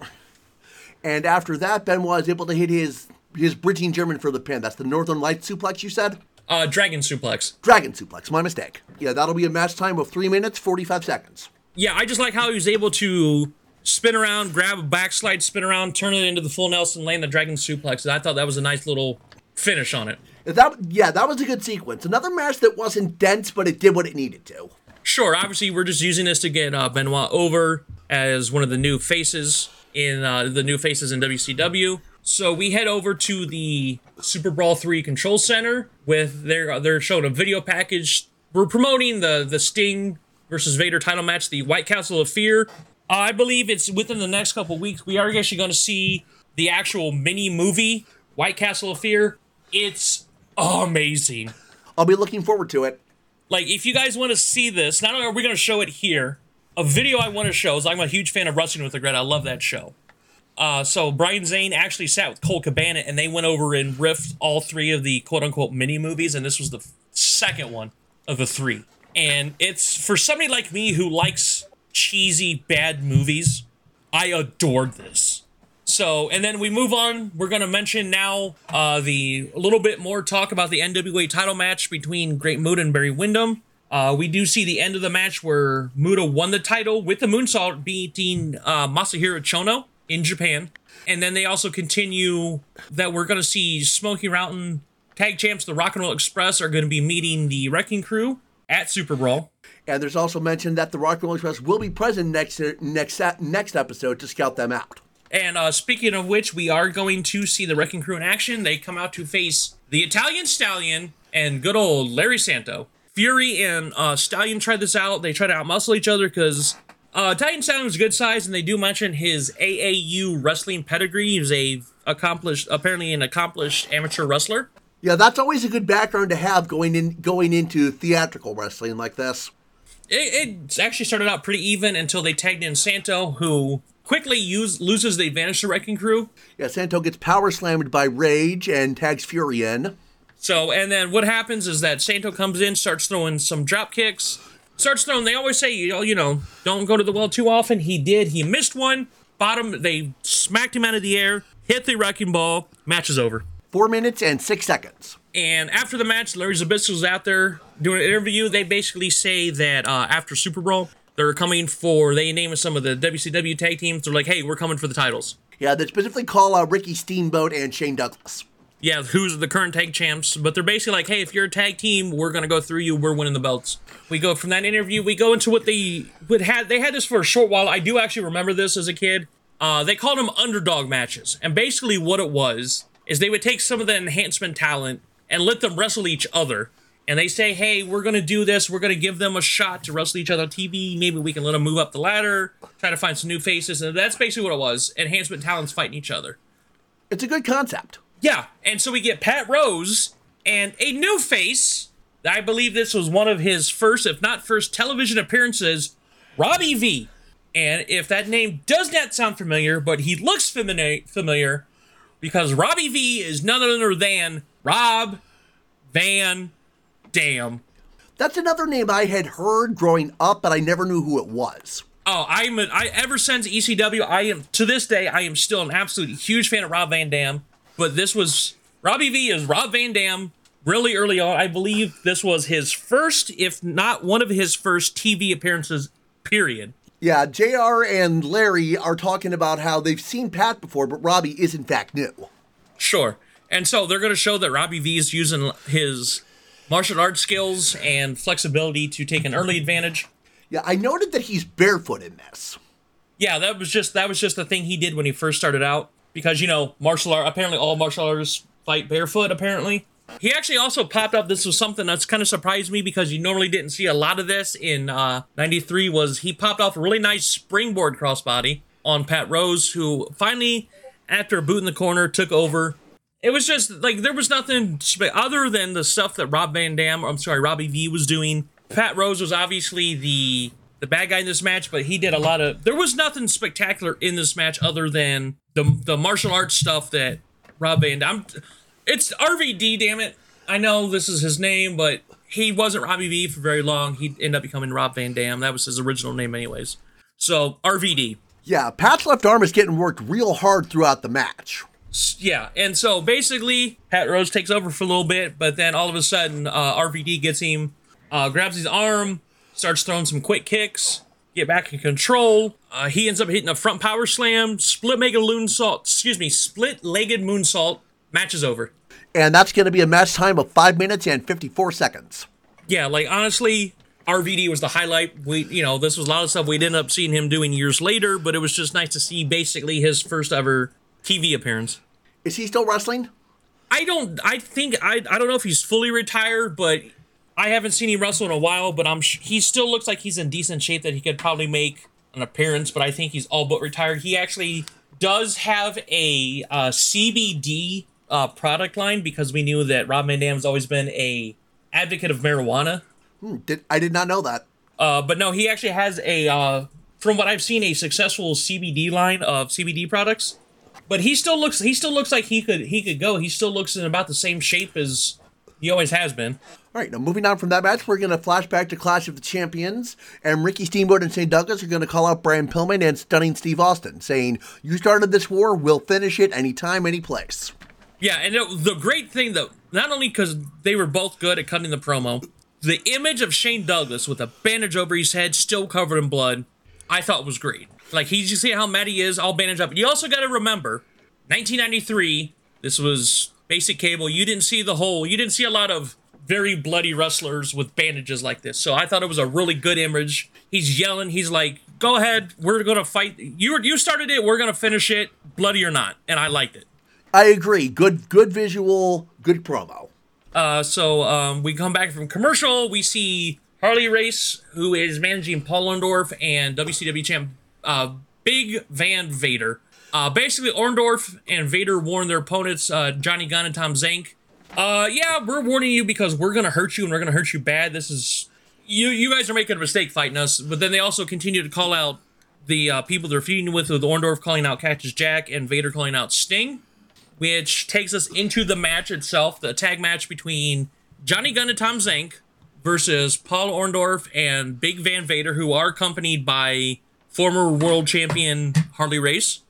And after that, Benoit is able to hit his his bridging German for the pin. That's the Northern Light suplex you said? Uh, Dragon suplex. Dragon suplex, my mistake. Yeah, that'll be a match time of 3 minutes, 45 seconds. Yeah, I just like how he was able to spin around, grab a backslide, spin around, turn it into the full Nelson, land the Dragon suplex. I thought that was a nice little finish on it. That yeah, that was a good sequence. Another match that wasn't dense, but it did what it needed to. Sure, obviously we're just using this to get uh, Benoit over as one of the new faces in uh, the new faces in WCW. So we head over to the Super Brawl 3 control center with their uh, they're showing a video package. We're promoting the the Sting versus Vader title match, the White Castle of Fear. I believe it's within the next couple weeks. We are actually going to see the actual mini movie White Castle of Fear. It's amazing. I'll be looking forward to it. Like, if you guys want to see this, not only are we going to show it here, a video I want to show is I'm a huge fan of Wrestling with the Wregret. I love that show. Uh, so Brian Zane actually sat with Colt Cabana and they went over and riffed all three of the quote unquote mini movies, and this was the f- second one of the three. And it's for somebody like me who likes cheesy bad movies, I adored this. So, and then we move on. We're going to mention now uh, the a little bit more talk about the NWA title match between Great Muta and Barry Windham. Uh, we do see the end of the match where Muta won the title with the moonsault, beating uh, Masahiro Chono in Japan. And then they also continue that we're going to see Smoky Mountain tag champs, the Rock and Roll Express, are going to be meeting the Wrecking Crew at Super Brawl. And there's also mention that the Rock and Roll Express will be present next next next episode to scout them out. And uh, speaking of which, we are going to see the Wrecking Crew in action. They come out to face the Italian Stallion and good old Larry Santo. Fury and uh, Stallion try this out. They try to outmuscle each other because uh, Italian Stallion was good size, and they do mention his AAU wrestling pedigree. He was a accomplished, apparently an accomplished amateur wrestler. Yeah, that's always a good background to have going in going into theatrical wrestling like this. It, it actually started out pretty even until they tagged in Santo, who quickly use, loses the advantage to Wrecking Crew. Yeah, Santo gets power slammed by Rage and tags Fury in. So, and then what happens is that Santo comes in, starts throwing some drop kicks, starts throwing. They always say, you know, you know, don't go to the well too often. He did. He missed one. Bottom. They smacked him out of the air. Hit the wrecking ball. Match is over. Four minutes and six seconds. And after the match, Larry Zbyszko's out there doing an interview. They basically say that uh, after Super Brawl, they're coming for. They name some of the WCW tag teams. They're like, hey, we're coming for the titles. Yeah, they specifically call out Ricky Steamboat and Shane Douglas. Yeah, who's the current tag champs? But they're basically like, hey, if you're a tag team, we're gonna go through you. We're winning the belts. We go from that interview. We go into what they would had. They had this for a short while. I do actually remember this as a kid. Uh, they called them underdog matches, and basically what it was is they would take some of the enhancement talent and let them wrestle each other. And they say, hey, we're to do this. We're to give them a shot to wrestle each other on TV. Maybe we can let them move up the ladder, try to find some new faces. And that's basically what it was enhancement talents fighting each other. It's a good concept. Yeah. And so we get Pat Rose and a new face. I believe this was one of his first, if not first, television appearances, Robbie V. And if that name does not sound familiar, but he looks familiar, familiar because Robbie V is none other than Rob Van Dam. That's another name I had heard growing up, but I never knew who it was. Oh, I'm a, I ever since ECW, I am to this day I am still an absolutely huge fan of Rob Van Dam. But this was Robbie V is Rob Van Dam really early on. I believe this was his first, if not one of his first TV appearances. Period. Yeah, JR and Larry are talking about how they've seen Pat before, but Robbie is in fact new. Sure. And so they're going to show that Robbie V is using his martial arts skills and flexibility to take an early advantage. Yeah, I noted that he's barefoot in this. Yeah, that was just that was just the thing he did when he first started out because you know martial art apparently all martial artists fight barefoot apparently. He actually also popped up. This was something that's kind of surprised me because you normally didn't see a lot of this in uh, '93. Was he popped off a really nice springboard crossbody on Pat Rose, who finally, after a boot in the corner, took over. It was just like there was nothing other than the stuff that Rob Van Dam, I'm sorry, Robbie V was doing. Pat Rose was obviously the the bad guy in this match, but he did a lot of. There was nothing spectacular in this match other than the the martial arts stuff that Rob Van Dam. It's RVD, damn it. I know this is his name, but he wasn't Robbie V for very long. He ended up becoming Rob Van Dam. That was his original name, anyways. So RVD. Yeah, Pat's left arm is getting worked real hard throughout the match. Yeah, and so basically, Pat Rose takes over for a little bit, but then all of a sudden, uh, RVD gets him, uh, grabs his arm, starts throwing some quick kicks, get back in control. Uh, he ends up hitting a front power slam, split legged moonsault. Excuse me, split legged moonsault. Match is over. And that's going to be a match time of 5 minutes and 54 seconds. Yeah, like honestly, RVD was the highlight. We, you know, this was a lot of stuff we'd end up seeing him doing years later, but it was just nice to see basically his first ever TV appearance. Is he still wrestling? I don't. I think I. I don't know if he's fully retired, but I haven't seen him wrestle in a while. But I'm. sh- He still looks like he's in decent shape that he could probably make an appearance. But I think he's all but retired. He actually does have a uh, CBD uh, product line because we knew that Rob Van Dam's always been a advocate of marijuana. Hmm, did, I did not know that. Uh, but no, he actually has a, uh, from what I've seen, a successful CBD line of CBD products. But he still looks, he still looks like he could, he could go. He still looks in about the same shape as he always has been. All right, now moving on from that match, we're going to flash back to Clash of the Champions, and Ricky Steamboat and Shane Douglas are going to call out Brian Pillman and Stunning Steve Austin, saying, You started this war, we'll finish it anytime, any place. Yeah, and it, the great thing though, not only because they were both good at cutting the promo, the image of Shane Douglas with a bandage over his head, still covered in blood, I thought was great. Like he, you see how mad he is, all bandaged up. You also got to remember, 1993. This was basic cable. You didn't see the whole. You didn't see a lot of very bloody wrestlers with bandages like this. So I thought it was a really good image. He's yelling. He's like, "Go ahead, we're gonna fight. You you started it. We're gonna finish it, bloody or not." And I liked it. I agree. Good, good visual, good promo. Uh, so um, we come back from commercial. We see Harley Race, who is managing Paul Orndorff and WCW champ uh, Big Van Vader. Uh, basically, Orndorff and Vader warn their opponents, uh, Johnny Gunn and Tom Zank. Uh, yeah, we're warning you because we're gonna hurt you and we're gonna hurt you bad. This is you. You guys are making a mistake fighting us. But then they also continue to call out the uh, people they're feuding with, with Orndorff calling out Cactus Jack and Vader calling out Sting which takes us into the match itself, the tag match between Johnny Gunn and Tom Zank versus Paul Orndorff and Big Van Vader, who are accompanied by former world champion Harley Race.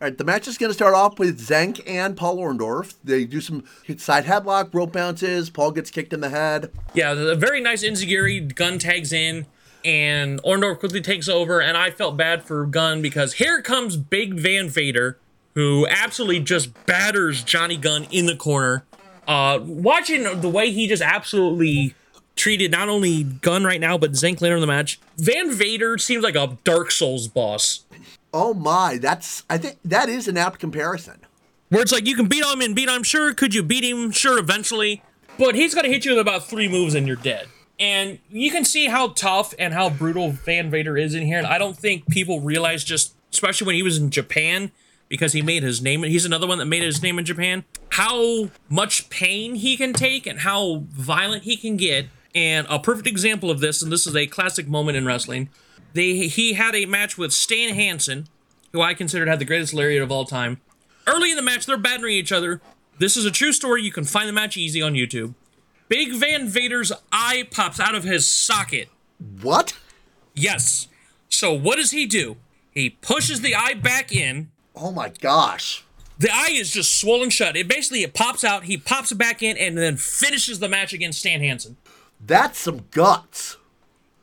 All right, the match is going to start off with Zank and Paul Orndorff. They do some side headlock, rope bounces. Paul gets kicked in the head. Yeah, a very nice enziguri. Gunn tags in, and Orndorff quickly takes over. And I felt bad for Gunn because here comes Big Van Vader, who absolutely just batters Johnny Gunn in the corner. Uh, watching the way he just absolutely treated not only Gunn right now, but Zank later in the match. Van Vader seems like a Dark Souls boss. Oh my, that's I think that is an apt comparison. Where it's like you can beat him and beat him. Sure, could you beat him? Sure, eventually. But he's gonna hit you with about three moves and you're dead. And you can see how tough and how brutal Van Vader is in here. And I don't think people realize just, especially when he was in Japan, because he made his name. He's another one that made his name in Japan. How much pain he can take and how violent he can get. And a perfect example of this, and this is a classic moment in wrestling. They he had a match with Stan Hansen, who I considered had the greatest lariat of all time. Early in the match, they're battering each other. This is a true story. You can find the match easy on YouTube. Big Van Vader's eye pops out of his socket. What? Yes. So what does he do? He pushes the eye back in. Oh my gosh. The eye is just swollen shut. It basically it pops out. He pops it back in and then finishes the match against Stan Hansen. That's some guts.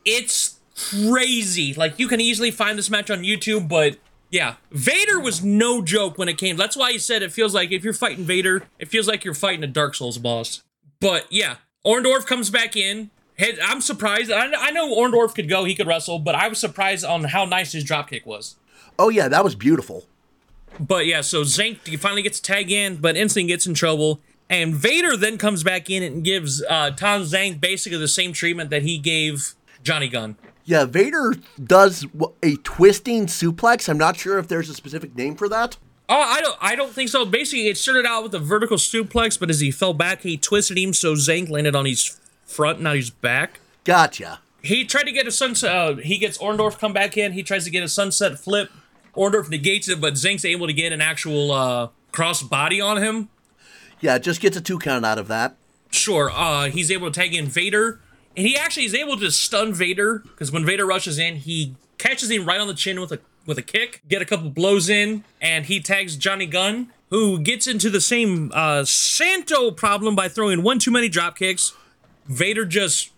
It's crazy. Like you can easily find this match on YouTube, but yeah, Vader was no joke when it came. That's why he said it feels like if you're fighting Vader, it feels like you're fighting a Dark Souls boss. But yeah, Orndorff comes back in. Head, I'm surprised. I, I know Orndorff could go, he could wrestle, but I was surprised on how nice his dropkick was. Oh yeah, that was beautiful. But yeah, so Zank finally gets to tag in, but instantly gets in trouble. And Vader then comes back in and gives uh, Tom Zank basically the same treatment that he gave Johnny Gunn. Yeah, Vader does a twisting suplex. I'm not sure if there's a specific name for that. Oh, I don't. I don't think so. Basically, it started out with a vertical suplex, but as he fell back, he twisted him so Zank landed on his front, not his back. Gotcha. He tried to get a sunset. Uh, he gets Orndorff come back in. He tries to get a sunset flip. Orndorff negates it, but Zank's able to get an actual uh, cross body on him. Yeah, just gets a two count out of that. Sure. Uh, he's able to tag in Vader, and he actually is able to stun Vader because when Vader rushes in, he catches him right on the chin with a with a kick, get a couple blows in, and he tags Johnny Gunn, who gets into the same uh, Santo problem by throwing one too many drop kicks. Vader just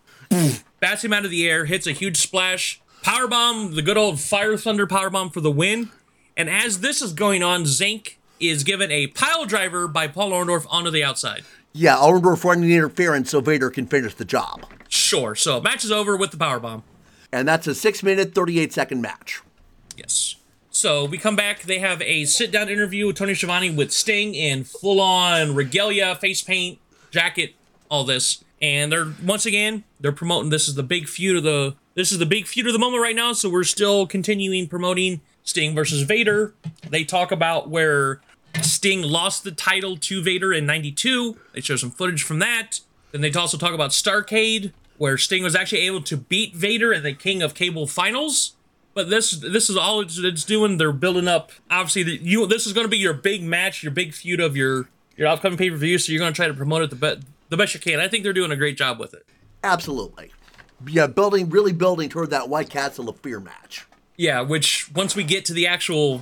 bats him out of the air, hits a huge splash, power bomb, the good old fire thunder power bomb for the win. And as this is going on, Zank is given a pile driver by Paul Orndorff onto the outside. Yeah, Orndorff running interference so Vader can finish the job. Sure. So match is over with the power bomb. And that's a six minute, 38 second match. Yes. So we come back. They have a sit down interview with Tony Schiavone with Sting in full on regalia, face paint, jacket, all this. And they're once again they're promoting this is the big feud of the this is the big feud of the moment right now. So we're still continuing promoting Sting versus Vader. They talk about where Sting lost the title to Vader in '92. They show some footage from that. Then they also talk about Starcade, where Sting was actually able to beat Vader in the King of Cable finals. But this this is all it's, it's doing. They're building up. Obviously, the, you this is going to be your big match, your big feud of your your upcoming pay per view. So you're going to try to promote it the best the best you can. I think they're doing a great job with it. Absolutely. Yeah, building really building toward that White Castle of Fear match. Yeah, which once we get to the actual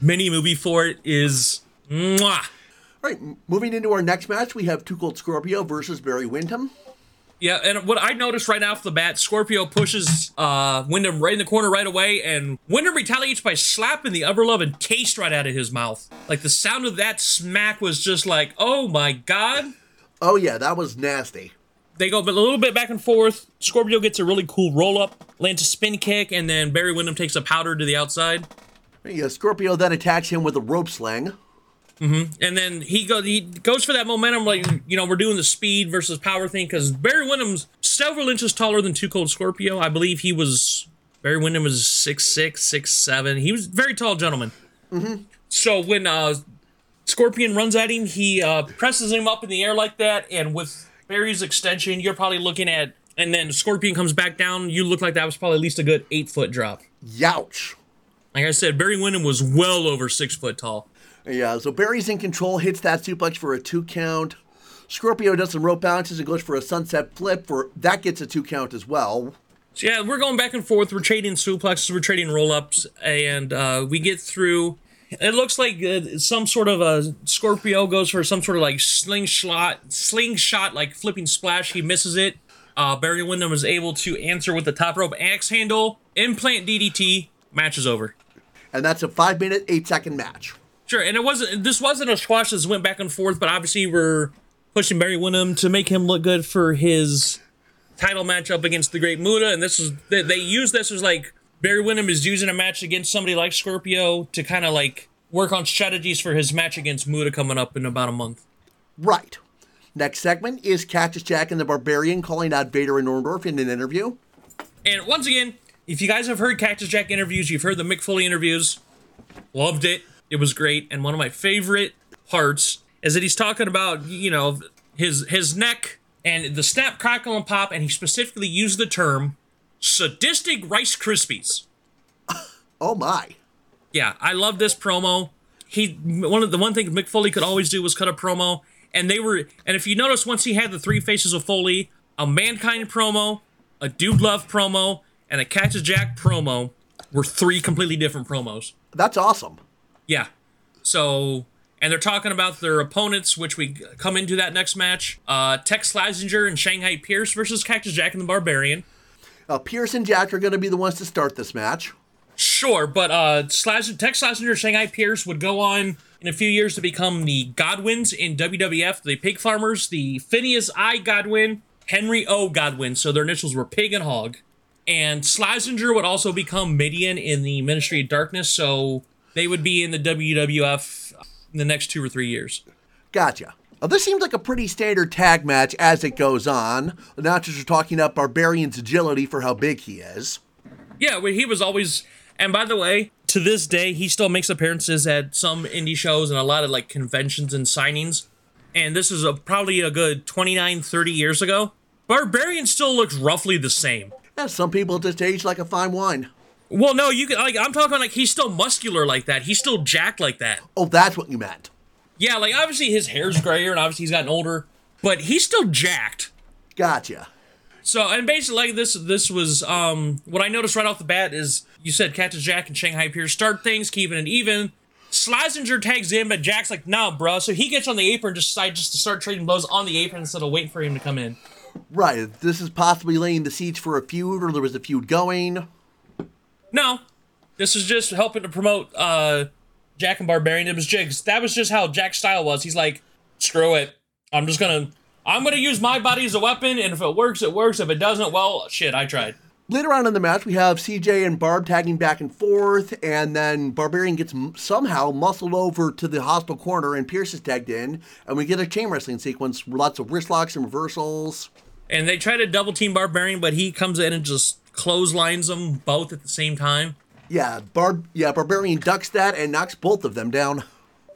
mini movie for it is mwah. All right, moving into our next match, we have Too Cold Scorpio versus Barry Windham. Yeah, and what I noticed right off the bat, Scorpio pushes uh, Windham right in the corner right away, and Windham retaliates by slapping the upper love and taste right out of his mouth. Like the sound of that smack was just like, oh my god. Oh yeah, that was nasty. They go a little bit back and forth. Scorpio gets a really cool roll up, lands a spin kick, and then Barry Windham takes a powder to the outside. Yeah, Scorpio then attacks him with a rope sling. Mm-hmm. And then he go he goes for that momentum, like you know, we're doing the speed versus power thing because Barry Windham's several inches taller than Two Cold Scorpio. I believe he was Barry Windham was six six, six seven. He was a very tall gentleman. Mm-hmm. So when uh, Scorpion runs at him, he uh, presses him up in the air like that, and with Barry's extension, you're probably looking at, and then Scorpion comes back down. You look like that was probably at least a good eight foot drop. Youch. Like I said, Barry Windham was well over six foot tall. Yeah, so Barry's in control, hits that suplex for a two count. Scorpio does some rope bounces and goes for a sunset flip for that gets a two count as well. So yeah, we're going back and forth. We're trading suplexes, we're trading roll ups, and uh, we get through. It looks like uh, some sort of a Scorpio goes for some sort of like slingshot, slingshot like flipping splash. He misses it. Uh, Barry Windham is able to answer with the top rope axe handle, implant DDT. Match is over. And that's a five minute, eight second match. Sure, and it wasn't. This wasn't a squash that went back and forth, but obviously we're pushing Barry Windham to make him look good for his title matchup against the Great Muta, and this is they, they use this as like Barry Windham is using a match against somebody like Scorpio to kind of like work on strategies for his match against Muta coming up in about a month. Right. Next segment is Cactus Jack and the Barbarian calling out Vader and Orndorff in an interview. And once again, if you guys have heard Cactus Jack interviews, you've heard the Mick Foley interviews, loved it. It was great. And one of my favorite parts is that he's talking about, you know, his his neck and the snap, crackle, and pop, and he specifically used the term sadistic Rice Krispies. [laughs] Oh my. Yeah, I love this promo. he one of the one thing Mick Foley could always do was cut a promo, and they were and if you notice once he had the three faces of Foley, a Mankind promo, a Dude Love promo, and a Cactus Jack promo were three completely different promos. That's awesome. Yeah. So, and they're talking about their opponents, which we come into that next match. Uh, Tex Slazenger and Shanghai Pierce versus Cactus Jack and the Barbarian. Uh, Pierce and Jack are going to be the ones to start this match. Sure, but uh, Slazenger, Tex Slazenger and Shanghai Pierce would go on in a few years to become the Godwins in WWF, the Pig Farmers, the Phineas I. Godwin, Henry O. Godwin. So their initials were Pig and Hog. And Slazenger would also become Mideon in the Ministry of Darkness, so they would be in the WWF in the next two or three years. Gotcha. Well, this seems like a pretty standard tag match as it goes on. The announcers are talking up Barbarian's agility for how big he is. Yeah, well, he was always. And by the way, to this day, he still makes appearances at some indie shows and a lot of like conventions and signings. And this is a, probably a good 29, 30 years ago. Barbarian still looks roughly the same. Yeah, some people just age like a fine wine. Well, no, you can like I'm talking like he's still muscular like that. He's still jacked like that. Oh, that's what you meant. Yeah, like obviously his hair's grayer and obviously he's gotten older, but he's still jacked. Gotcha. So and basically like this this was um what I noticed right off the bat is you said Cactus Jack and Shanghai Pierce start things, keeping it even. Slazenger tags in, but Jack's like, nah, bro. So he gets on the apron, just decide just to start trading blows on the apron instead of waiting for him to come in. Right. This is possibly laying the seeds for a feud, or there was a feud going. No, this is just helping to promote uh, Jack and Barbarian. It was Jigs. That was just how Jack's style was. He's like, screw it. I'm just gonna, I'm gonna use my body as a weapon, and if it works, it works. If it doesn't, well, shit, I tried. Later on in the match, we have CJ and Barb tagging back and forth, and then Barbarian gets somehow muscled over to the hospital corner, and Pierce is tagged in, and we get a chain wrestling sequence, with lots of wrist locks and reversals. And they try to double team Barbarian, but he comes in and just clotheslines them both at the same time. Yeah, Barb. Yeah, Barbarian ducks that and knocks both of them down.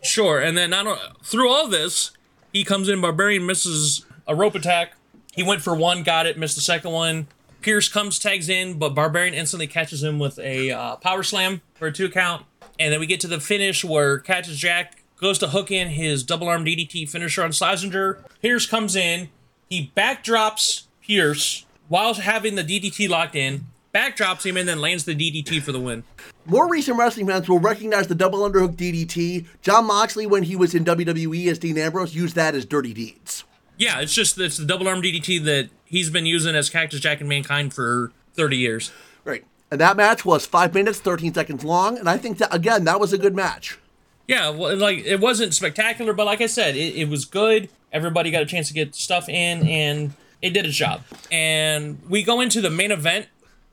Sure, and then not through all this, he comes in. Barbarian misses a rope attack. He went for one, got it, missed the second one. Pierce comes, tags in, but Barbarian instantly catches him with a uh, power slam for a two count. And then we get to the finish where catches Jack, goes to hook in his double arm DDT finisher on Slazenger. Pierce comes in, he backdrops Pierce while having the DDT locked in, backdrops him, and then lands the DDT for the win. More recent wrestling fans will recognize the double underhook DDT. Jon Moxley, when he was in WWE as Dean Ambrose, used that as Dirty Deeds. Yeah, it's just it's the double arm DDT that he's been using as Cactus Jack and Mankind for 30 years. Right. And that match was five minutes, 13 seconds long, and I think that, again, that was a good match. Yeah, well, like it wasn't spectacular, but like I said, it, it was good. Everybody got a chance to get stuff in, and it did its job. And we go into the main event,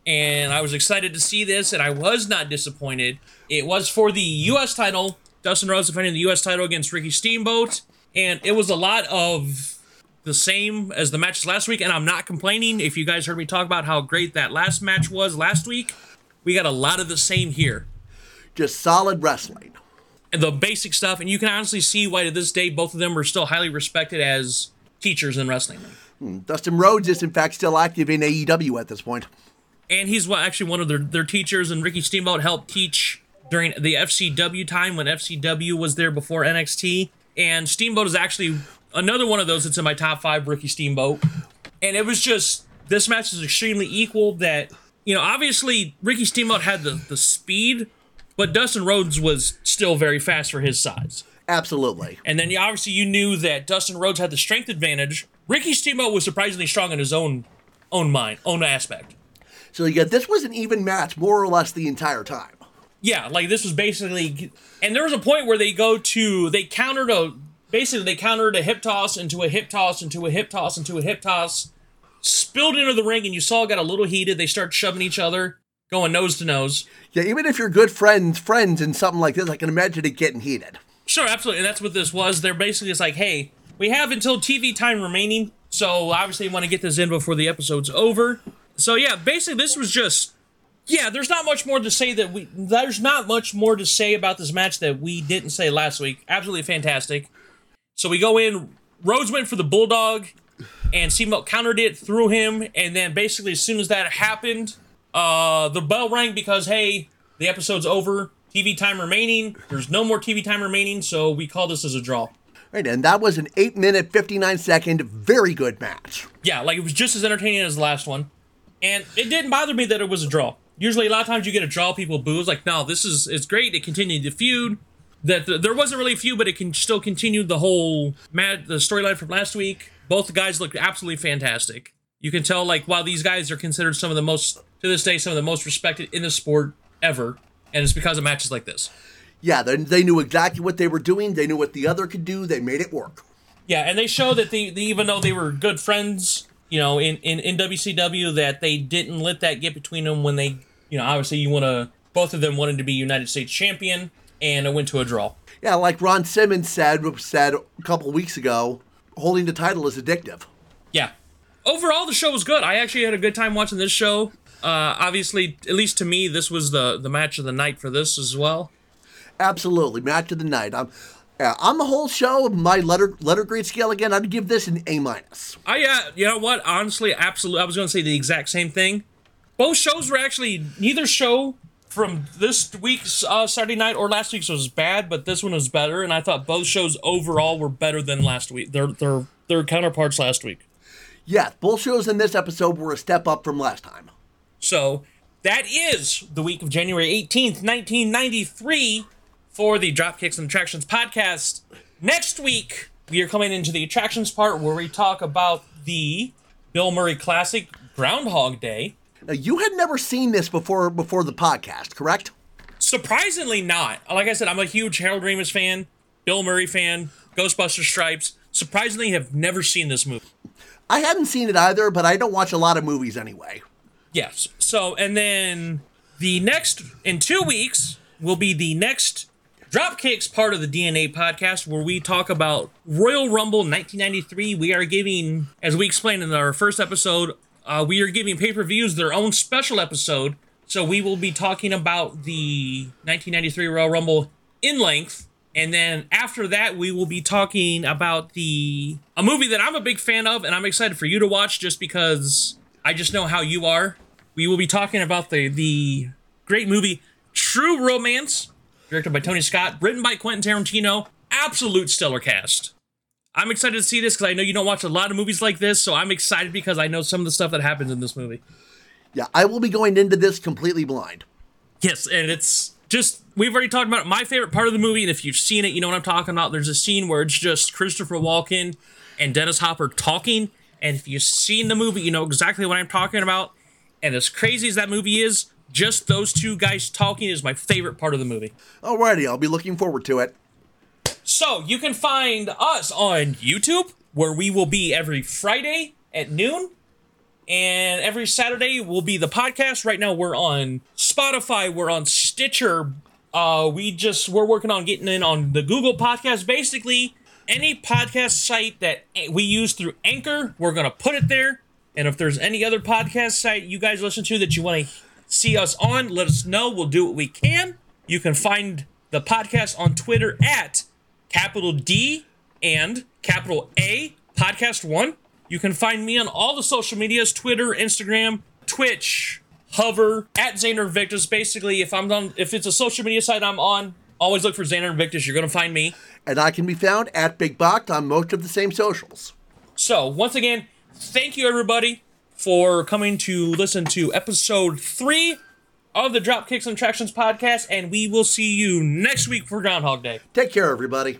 and I was excited to see this, and I was not disappointed. It was for the U.S. title. Dustin Rhodes defending the U.S. title against Ricky Steamboat, and it was a lot of the same as the matches last week. And I'm not complaining. If you guys heard me talk about how great that last match was last week, we got a lot of the same here Just solid wrestling. The basic stuff, and you can honestly see why to this day both of them are still highly respected as teachers in wrestling. Hmm, Dustin Rhodes is, in fact, still active in AEW at this. And he's actually one of their, their teachers, and Ricky Steamboat helped teach during the FCW time when FCW was there before NXT. And Steamboat is actually another one of those that's in my top five, Ricky Steamboat. And it was just, this match is extremely equal that, you know, obviously Ricky Steamboat had the, the speed, but Dustin Rhodes was still very fast for his size. Absolutely. And then you, obviously you knew that Dustin Rhodes had the strength advantage. Ricky Steamboat was surprisingly strong in his own own mind, own aspect. So, yeah, this was an even match more or less the entire time. Yeah, like this was basically, and there was a point where they go to they countered a basically they countered a hip toss into a hip toss into a hip toss into a hip toss, spilled into the ring, and you saw it got a little heated. They start shoving each other, going nose to nose. Yeah, even if you're good friends, friends in something like this, I can imagine it getting heated. Sure, absolutely. And that's what this was. They're basically just like, hey, we have until TV time remaining, so obviously you want to get this in before the episode's over. So yeah, basically this was just yeah, there's not much more to say that we there's not much more to say about this match that we didn't say last week. Absolutely fantastic. So we go in, Rhodes went for the bulldog and Steamboat countered it through him, and then basically as soon as that happened, uh the bell rang because hey, the episode's over. TV time remaining. There's no more TV time remaining, so we call this as a draw. Right, and that was an 8 minute, 59 second, very good match. Yeah, like it was just as entertaining as the last one. And it didn't bother me that it was a draw. Usually, a lot of times you get a draw, people boo. It's like, no, this is it's great. It continued the feud. That the, there wasn't really a feud, but it can still continue the whole mad the storyline from last week. Both guys looked absolutely fantastic. You can tell, like, wow, these guys are considered some of the most to this day some of the most respected in the sport ever, and it's because of matches like this. Yeah, they, they knew exactly what they were doing. They knew what the other could do. They made it work. Yeah, and they show that they, they even though they were good friends, you know, in, in, in WCW, that they didn't let that get between them when they, you know, obviously you want to, both of them wanted to be United States champion, and it went to a draw. Yeah, like Ron Simmons said said a couple weeks ago, holding the title is addictive. Yeah. Overall, the show was good. I actually had a good time watching this show. Uh, obviously, at least to me, this was the the match of the night for this as well. Absolutely, match of the night. I'm, yeah, on the whole show, my letter letter grade scale again, I'd give this an A minus. I uh, you know what? Honestly, absolutely, I was going to say the exact same thing. Both shows were actually neither show from this week's uh, Saturday night or last week's was bad, but this one was better, and I thought both shows overall were better than last week. Their their their counterparts last week. Yeah, both shows in this episode were a step up from last time. So that is the week of January 18th, 1993 for the Dropkicks and Attractions podcast. Next week, we are coming into the attractions part where we talk about the Bill Murray Classic Groundhog Day. Now, you had never seen this before before the podcast, correct? Surprisingly not. Like I said, I'm a huge Harold Ramis fan, Bill Murray fan, Ghostbuster Stripes. Surprisingly, have never seen this movie. I hadn't seen it either, but I don't watch a lot of movies anyway. Yes. So, and then the next, in two weeks, will be the next Dropkicks part of the DNA podcast where we talk about Royal Rumble 1993. We are giving, as we explained in our first episode, uh, we are giving pay per views their own special episode. So we will be talking about the 1993 Royal Rumble in length. And then after that, we will be talking about the a movie that I'm a big fan of, and I'm excited for you to watch just because I just know how you are. We will be talking about the the great movie True Romance, directed by Tony Scott, written by Quentin Tarantino. Absolute stellar cast. I'm excited to see this because I know you don't watch a lot of movies like this, so I'm excited because I know some of the stuff that happens in this movie. Yeah, I will be going into this completely blind. Yes, and it's just we've already talked about it. my favorite part of the movie, and if you've seen it, you know what I'm talking about. There's a scene where it's just Christopher Walken and Dennis Hopper talking, and if you've seen the movie, you know exactly what I'm talking about. And as crazy as that movie is, just those two guys talking is my favorite part of the movie. Alrighty, I'll be looking forward to it. So you can find us on YouTube, where we will be every Friday at noon. And every Saturday will be the podcast. Right now we're on Spotify, we're on Stitcher. Uh, we just we're working on getting in on the Google Podcast. Basically, any podcast site that we use through Anchor, we're gonna put it there. And if there's any other podcast site you guys listen to that you want to see us on, let us know. We'll do what we can. You can find the podcast on Twitter at capital D and capital A podcast one. You can find me on all the social medias Twitter, Instagram, Twitch, Hover, at Xander Invictus. Basically, if I'm on, if it's a social media site I'm on, always look for Xander Invictus. You're going to find me. And I can be found at Big Boct on most of the same socials. So, once again, thank you everybody for coming to listen to episode three of the Dropkicks and Attractions podcast, and we will see you next week for Groundhog Day. Take care, everybody.